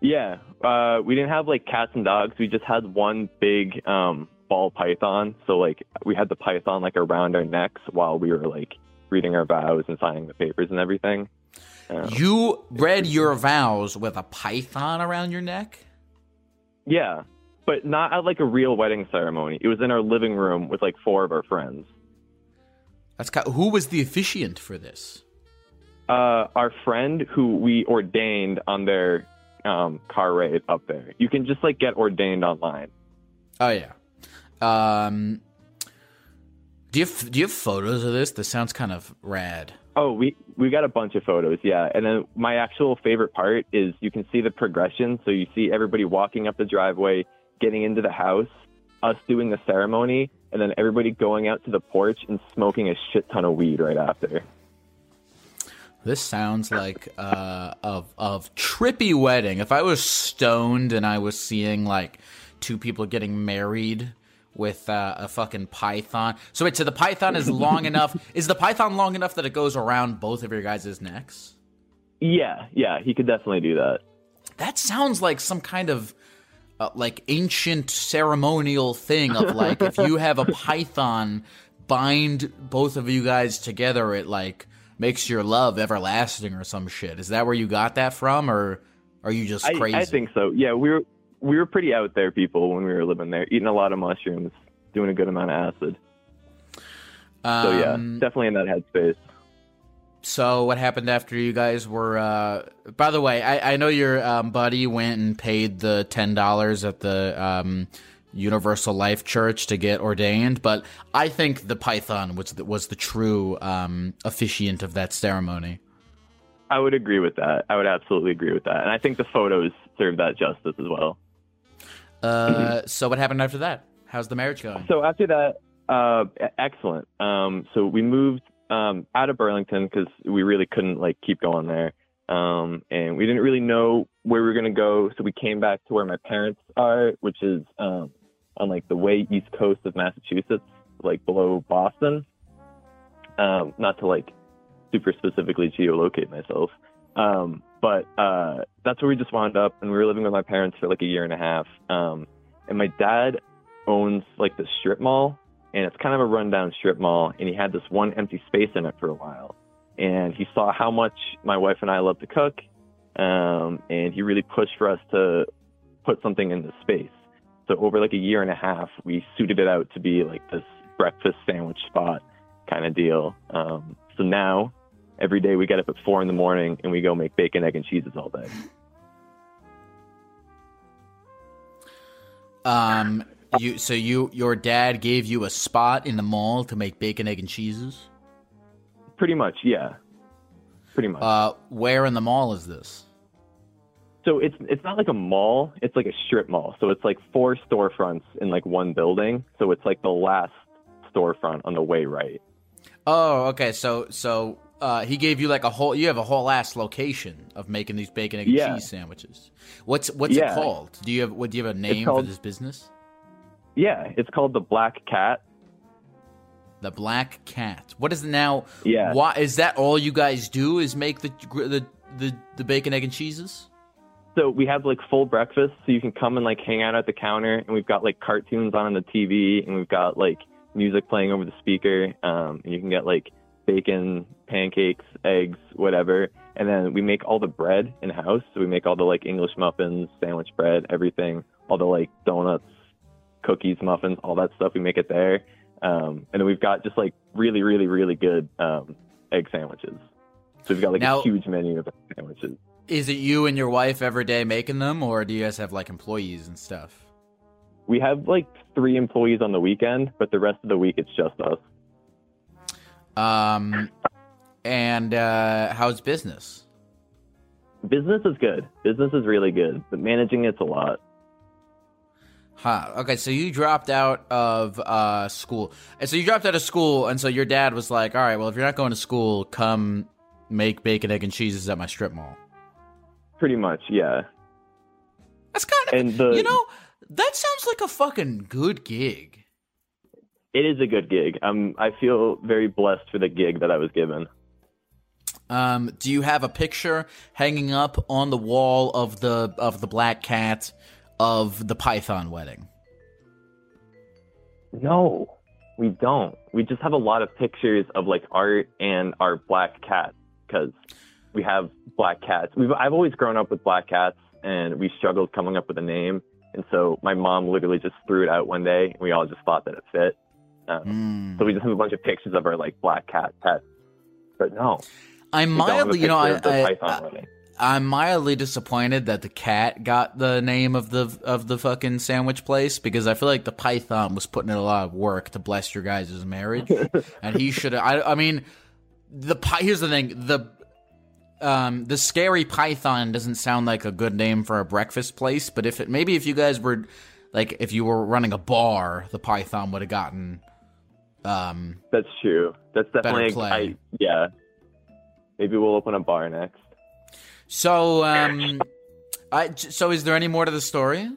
yeah, uh, we didn't have like cats and dogs. We just had one big um, ball python. So like we had the python like around our necks while we were like reading our vows and signing the papers and everything. Um, You read your vows with a python around your neck? yeah, but not at like a real wedding ceremony. It was in our living room with like four of our friends. That's ki- who was the officiant for this? Uh, our friend who we ordained on their um, car ride up there. You can just like get ordained online. Oh yeah. Um, do you have, do you have photos of this? This sounds kind of rad. Oh, we we got a bunch of photos, yeah. And then my actual favorite part is you can see the progression. So you see everybody walking up the driveway, getting into the house, us doing the ceremony, and then everybody going out to the porch and smoking a shit ton of weed right after. This sounds like uh, of of trippy wedding. If I was stoned and I was seeing like two people getting married with uh, a fucking python. So wait, so the python is long [laughs] enough? Is the python long enough that it goes around both of your guys' necks? Yeah, yeah, he could definitely do that. That sounds like some kind of uh, like ancient ceremonial thing of like if you have a [laughs] python bind both of you guys together, it like makes your love everlasting or some shit. Is that where you got that from, or are you just crazy? I think so. Yeah, we were we were pretty out there people when we were living there, eating a lot of mushrooms, doing a good amount of acid. So yeah, Um, definitely in that headspace. So what happened after you guys were? Uh, by the way, I, I know your um, buddy went and paid the ten dollars at the um, Universal Life Church to get ordained, but I think the Python was the, was the true um, officiant of that ceremony. I would agree with that. I would absolutely agree with that. And I think the photos serve that justice as well. Uh, so what happened after that? How's the marriage going? So after that, uh, excellent. Um, so we moved um, out of Burlington because we really couldn't like keep going there, um, and we didn't really know where we were gonna go. So we came back to where my parents are, which is um, on like the way east coast of Massachusetts, like below Boston. Um, not to like super specifically geolocate myself, um, but uh, that's where we just wound up, and we were living with my parents for like a year and a half. Um, and my dad owns like the strip mall and it's kind of a rundown strip mall and he had this one empty space in it for a while. And he saw how much my wife and I love to cook um, and he really pushed for us to put something in the space. So over like a year and a half we suited it out to be like this breakfast sandwich spot kind of deal. Um, so now every day we get up at four in the morning and we go make bacon egg and cheeses all day. Um, you so you your dad gave you a spot in the mall to make bacon, egg, and cheeses. pretty much yeah pretty much Uh, where in the mall is this? So it's it's not like a mall. It's like a strip mall. So it's like four storefronts in like one building. So it's like the last storefront on the way right. Oh, okay. So so uh, he gave you like a whole. You have a whole ass location of making these bacon egg and Yeah. cheese sandwiches. What's what's Yeah. it called? Do you have what? Do you have a name called- for this business? Yeah, it's called the Black Cat. The Black Cat. What is it now? Yeah. Why is that all you guys do? Is make the the the, the bacon egg and cheeses? So we have like full breakfast, so you can come and like hang out at the counter, and we've got like cartoons on the TV, and we've got like music playing over the speaker, um, and you can get like bacon, pancakes, eggs, whatever, and then we make all the bread in house. So we make all the like English muffins, sandwich bread, everything, all the like donuts, cookies, muffins, all that stuff. We make it there, um, and then we've got just like really, really, really good um, egg sandwiches. So we've got like Now- a huge menu of sandwiches. Is it you and your wife every day making them, or do you guys have like employees and stuff? We have like three employees on the weekend, but the rest of the week it's just us. Um, and uh, how's business? Business is good. Business is really good, but managing it's a lot. Huh. Okay, so you dropped out of uh, school, and so you dropped out of school, and so your dad was like, "All right, well, if you're not going to school, come make bacon, egg, and cheeses at my strip mall." Pretty much, yeah. That's kind of, And the- you know, that sounds like a fucking good gig. It is a good gig. Um, I feel very blessed for the gig that I was given. Um, do you have a picture hanging up on the wall of the of the black cat of the Python wedding? No, we don't. We just have a lot of pictures of like art and our black cat because we have black cats. We've I've always grown up with black cats, and we struggled coming up with a name. And so my mom literally just threw it out one day, and we all just thought that it fit. Um, Mm. So we just have a bunch of pictures of our like black cat pets. But no, I'm we don't have a mildly, you know, I, I, python running. I'm mildly disappointed that the cat got the name of the of the fucking sandwich place because I feel like the python was putting in a lot of work to bless your guys' marriage, [laughs] and he should. I I mean, the here's the thing the. Um, the scary python doesn't sound like a good name for a breakfast place, but if it maybe if you guys were like if you were running a bar, the python would have gotten um That's true. That's definitely play. I, yeah. Maybe we'll open a bar next. So um I so is there any more to the story?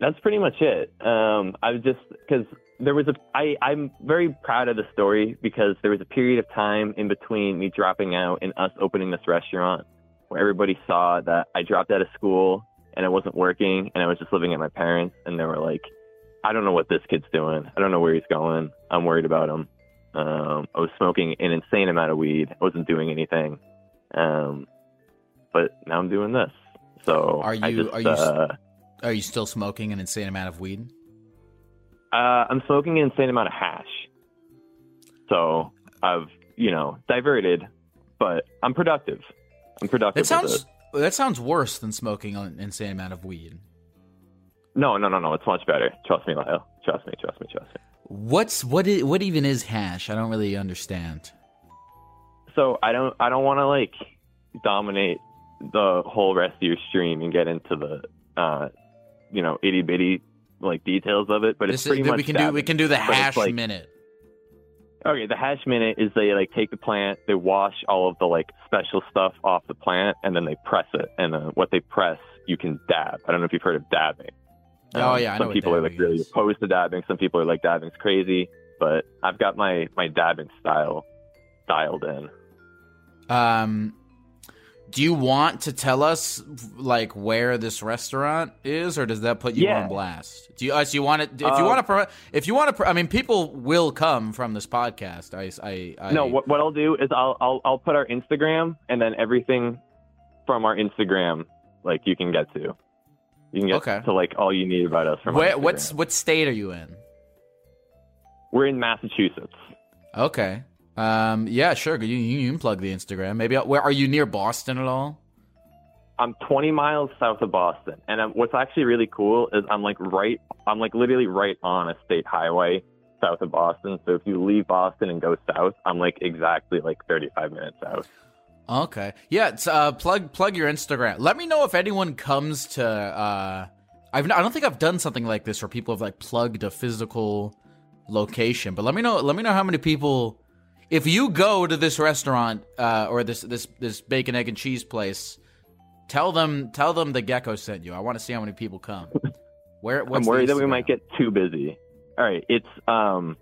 That's pretty much it. Um, I was just because there was a I I'm very proud of the story because there was a period of time in between me dropping out and us opening this restaurant where everybody saw that I dropped out of school and I wasn't working and I was just living at my parents and they were like, I don't know what this kid's doing. I don't know where he's going. I'm worried about him. Um, I was smoking an insane amount of weed. I wasn't doing anything. Um, but now I'm doing this. So Are you- just, are you uh, Are you still smoking an insane amount of weed? Uh, I'm smoking an insane amount of hash. So I've, you know, diverted, but I'm productive. I'm productive. That with sounds it. that sounds worse than smoking an insane amount of weed. No, no, no, no. It's much better. Trust me, Lyle. Trust me, trust me, trust me. What's what? what even is hash? I don't really understand. So I don't, I don't want to like dominate the whole rest of your stream and get into the, uh, you know, itty bitty like details of it. But it's This is- pretty much we can do we can do the hash like- minute. Okay, the hash minute is they like take the plant, they wash all of the like special stuff off the plant, and then they press it. And uh, what they press, you can dab. I don't know if you've heard of dabbing. Oh, yeah, I know some people are like really is. opposed to dabbing. Some people are like dabbing's crazy, but I've got my my dabbing style dialed in. Um, do you want to tell us like where this restaurant is, or does that put you Yeah. on blast? Do you? Uh, so you want to? If you Uh, want to, if you want to, I mean, people will come from this podcast. I, I, I no, what what I'll do is I'll I'll I'll put our Instagram and then everything from our Instagram like you can get to. You can get Okay. to like all you need about us from Where, what's what state are you in? We're in Massachusetts. Okay. Um. Yeah. Sure. You, you can plug the Instagram. Maybe. Where are you near Boston at all? I'm 20 miles south of Boston, and um, what's actually really cool is I'm like right, I'm like literally right on a state highway south of Boston. So if you leave Boston and go south, I'm like exactly like 35 minutes south. Okay. Yeah. It's, uh, plug plug your Instagram. Let me know if anyone comes to. Uh, I've I don't think I've done something like this where people have like plugged a physical location. But let me know. Let me know how many people. If you go to this restaurant uh, or this this this bacon egg and cheese place, tell them tell them the gecko sent you. I want to see how many people come. [laughs] Where? What's I'm worried that we might get too busy. All right, it's um,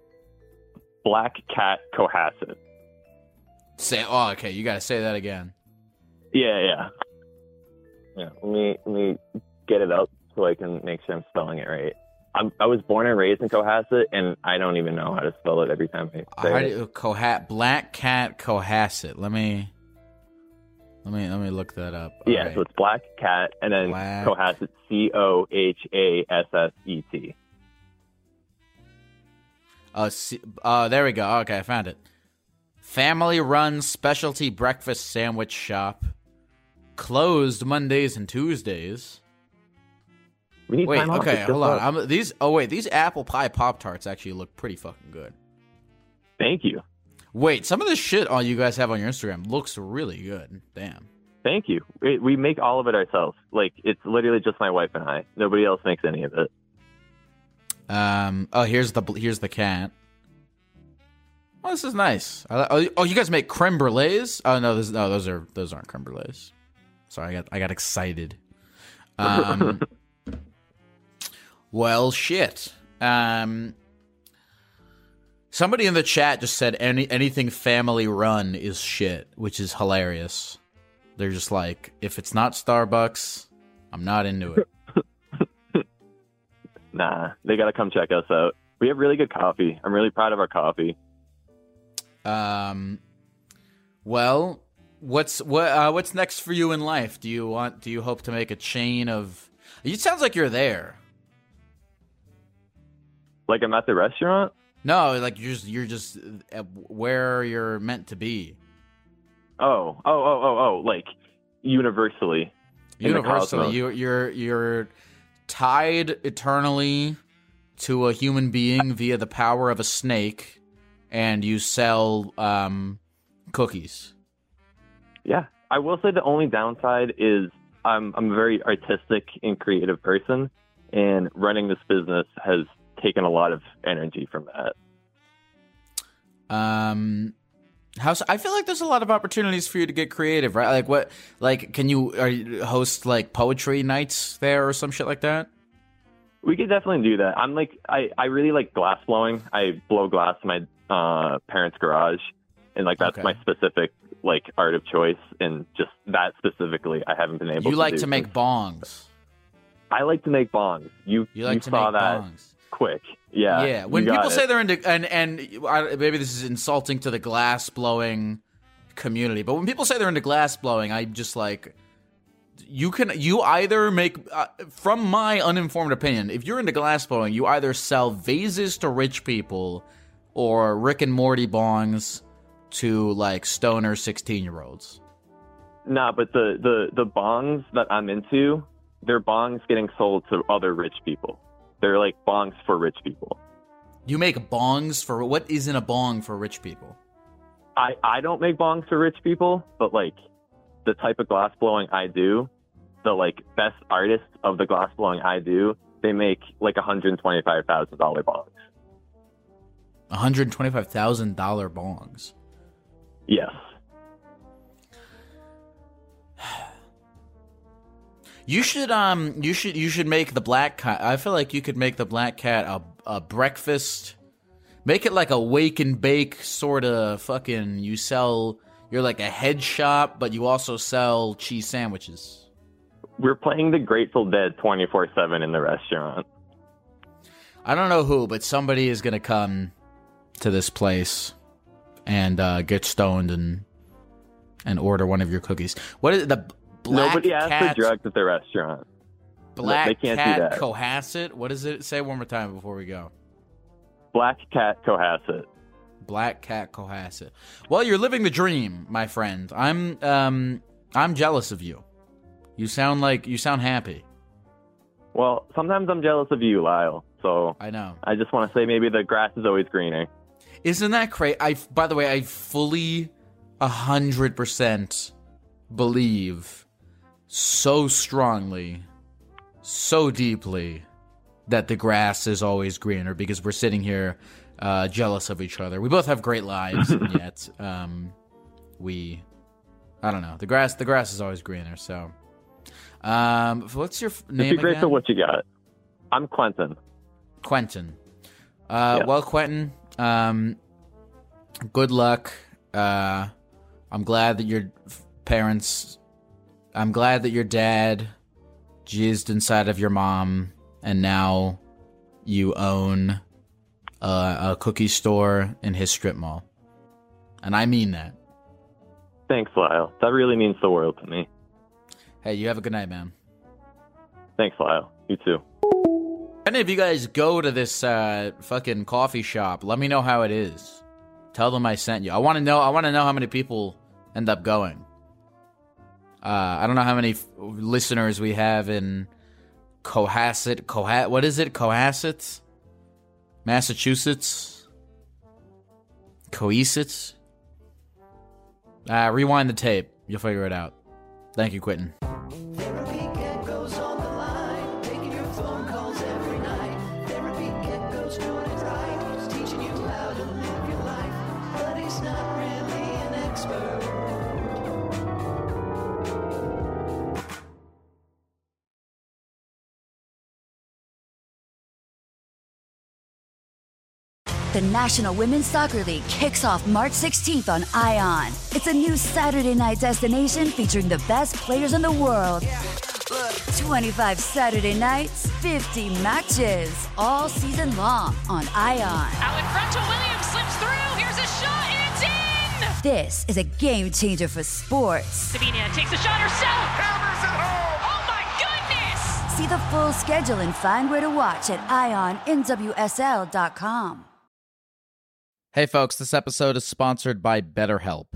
Black Cat Cohasset. say. Oh, okay. You got to say that again. Yeah, yeah, yeah. Let me let me get it up so I can make sure I'm spelling it right. I'm, I was born and raised in Cohasset, and I don't even know how to spell it every time I say do it. you- Coha- Black Cat Cohasset. Let me. Let me let me look that up. Yeah, Alright. so it's Black Cat and then Black- Cohasset C O H A S S E T. Uh, uh, there we go. Okay, I found it. Family run specialty breakfast sandwich shop. Closed Mondays and Tuesdays. We need Wait, time off. okay, hold on. I'm, these oh wait, these apple pie pop tarts actually look pretty fucking good. Thank you, Wait, some of this shit all you guys have on your Instagram looks really good. Damn. thank you. We, we make all of it ourselves. Like it's literally just my wife and I. Nobody else makes any of it. Um. Oh, here's the here's the cat. Oh, this is nice. Oh, oh, you guys make creme brulees? Oh no, this, no, those are those aren't creme brulees. Sorry, I got I got excited. [laughs] Um. Well, shit. Um. Somebody in the chat just said any anything family run is shit, which is hilarious. They're just like, if it's not Starbucks, I'm not into it. [laughs] nah, they got to come check us out. We have really good coffee. I'm really proud of our coffee. Um, well, what's what uh, what's next for you in life? Do you want? Do you hope to make a chain of? It sounds like you're there. Like I'm at the restaurant. No, like you're just you're just uh, where you're meant to be. Oh, oh, oh, oh, oh! Like universally. Universally, you you're you're tied eternally to a human being via the power of a snake, and you sell um, cookies. Yeah, I will say the only downside is I'm I'm a very artistic and creative person, and running this business has taken a lot of energy from that. Um, how I feel like there's a lot of opportunities for you to get creative, right? Like what? Like, can you, are you host like poetry nights there or some shit like that? We could definitely do that. I'm like I, I really like glass blowing. I blow glass in my uh, parents' garage, and like that's Okay. my specific like art of choice. And just that specifically, I haven't been able. To. You to like to make bongs. I like to make bongs. You You like to saw that bongs. Quick. Yeah. yeah. When people it. say they're into and and I, maybe this is insulting to the glass blowing community, but when people say they're into glass blowing, I'm just like, you can you either make uh, from my uninformed opinion, if you're into glass blowing, you either sell vases to rich people or Rick and Morty bongs to like stoner 16 year olds. Nah, but the, the, the bongs that I'm into, they're bongs getting sold to other rich people. They're like bongs for rich people. You make bongs for what isn't a bong for rich people? I, I don't make bongs for rich people, but like the type of glass blowing I do, the like best artists of the glass blowing I do, they make like $125,000 bongs. $125,000 bongs. Yes. You should um you should you should make the black cat. I feel like you could make the black cat a a breakfast. Make it like a wake and bake sort of fucking. You sell. You're like a head shop, but you also sell cheese sandwiches. We're playing the Grateful Dead 24 7 in the restaurant. I don't know who, but somebody is gonna come to this place and uh, get stoned and and order one of your cookies. What is the black Nobody asks cat? for drugs at the restaurant. Black they can't do cat that. Cohasset. What does it say one more time before we go? Black Cat Cohasset. Black Cat Cohasset. Well, you're living the dream, my friend. I'm um I'm jealous of you. You sound like you sound happy. Well, sometimes I'm jealous of you, Lyle. So I know. I just want to say maybe the grass is always greener. Isn't that crazy? I by the way, I fully a hundred percent believe so strongly, so deeply that the grass is always greener because we're sitting here uh, jealous of each other. We both have great lives, and [laughs] yet um, we, I don't know, the grass the grass is always greener. So, um, what's your f- Just name be grateful what you got. I'm Quentin. Quentin. Uh, Yeah. Well, Quentin, um, good luck. Uh, I'm glad that your parents, I'm glad that your dad jizzed inside of your mom, and now you own a, a cookie store in his strip mall. And I mean that. Thanks, Lyle. That really means the world to me. Hey, you have a good night, man. Thanks, Lyle. You too. And if you guys go to this uh, fucking coffee shop, let me know how it is. Tell them I sent you. I want to know. I want to know how many people end up going. Uh, I don't know how many f- listeners we have in Cohasset. Coha- What is it? Cohasset, Massachusetts. Cohasset. Uh, rewind the tape. You'll figure it out. Thank you, Quentin. National Women's Soccer League kicks off March 16th on ION. It's a new Saturday night destination featuring the best players in the world. 25 Saturday nights, 50 matches, all season long on Ion. Out in front to Williams, slips through. Here's a shot, and it's in! This is a game changer for sports. Sabina takes a shot herself. Hammers it home. Oh my goodness! See the full schedule and find where to watch at IonNWSL.com. Hey, folks, this episode is sponsored by BetterHelp.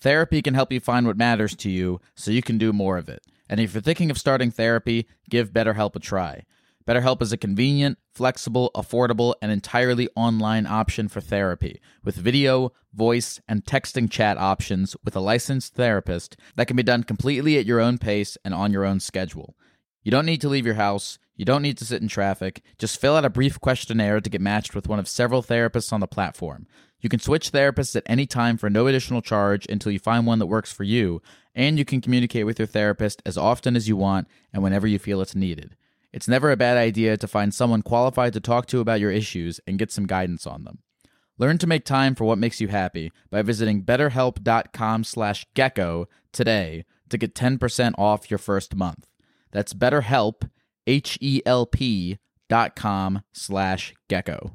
Therapy can help you find what matters to you so you can do more of it. And if you're thinking of starting therapy, give BetterHelp a try. BetterHelp is a convenient, flexible, affordable, and entirely online option for therapy with video, voice, and texting chat options with a licensed therapist that can be done completely at your own pace and on your own schedule. You don't need to leave your house. You don't need to sit in traffic. Just fill out a brief questionnaire to get matched with one of several therapists on the platform. You can switch therapists at any time for no additional charge until you find one that works for you, and you can communicate with your therapist as often as you want and whenever you feel it's needed. It's never a bad idea to find someone qualified to talk to about your issues and get some guidance on them. Learn to make time for what makes you happy by visiting betterhelp.com/gecko today to get 10% off your first month. That's BetterHelp, H E L P dot com slash gecko.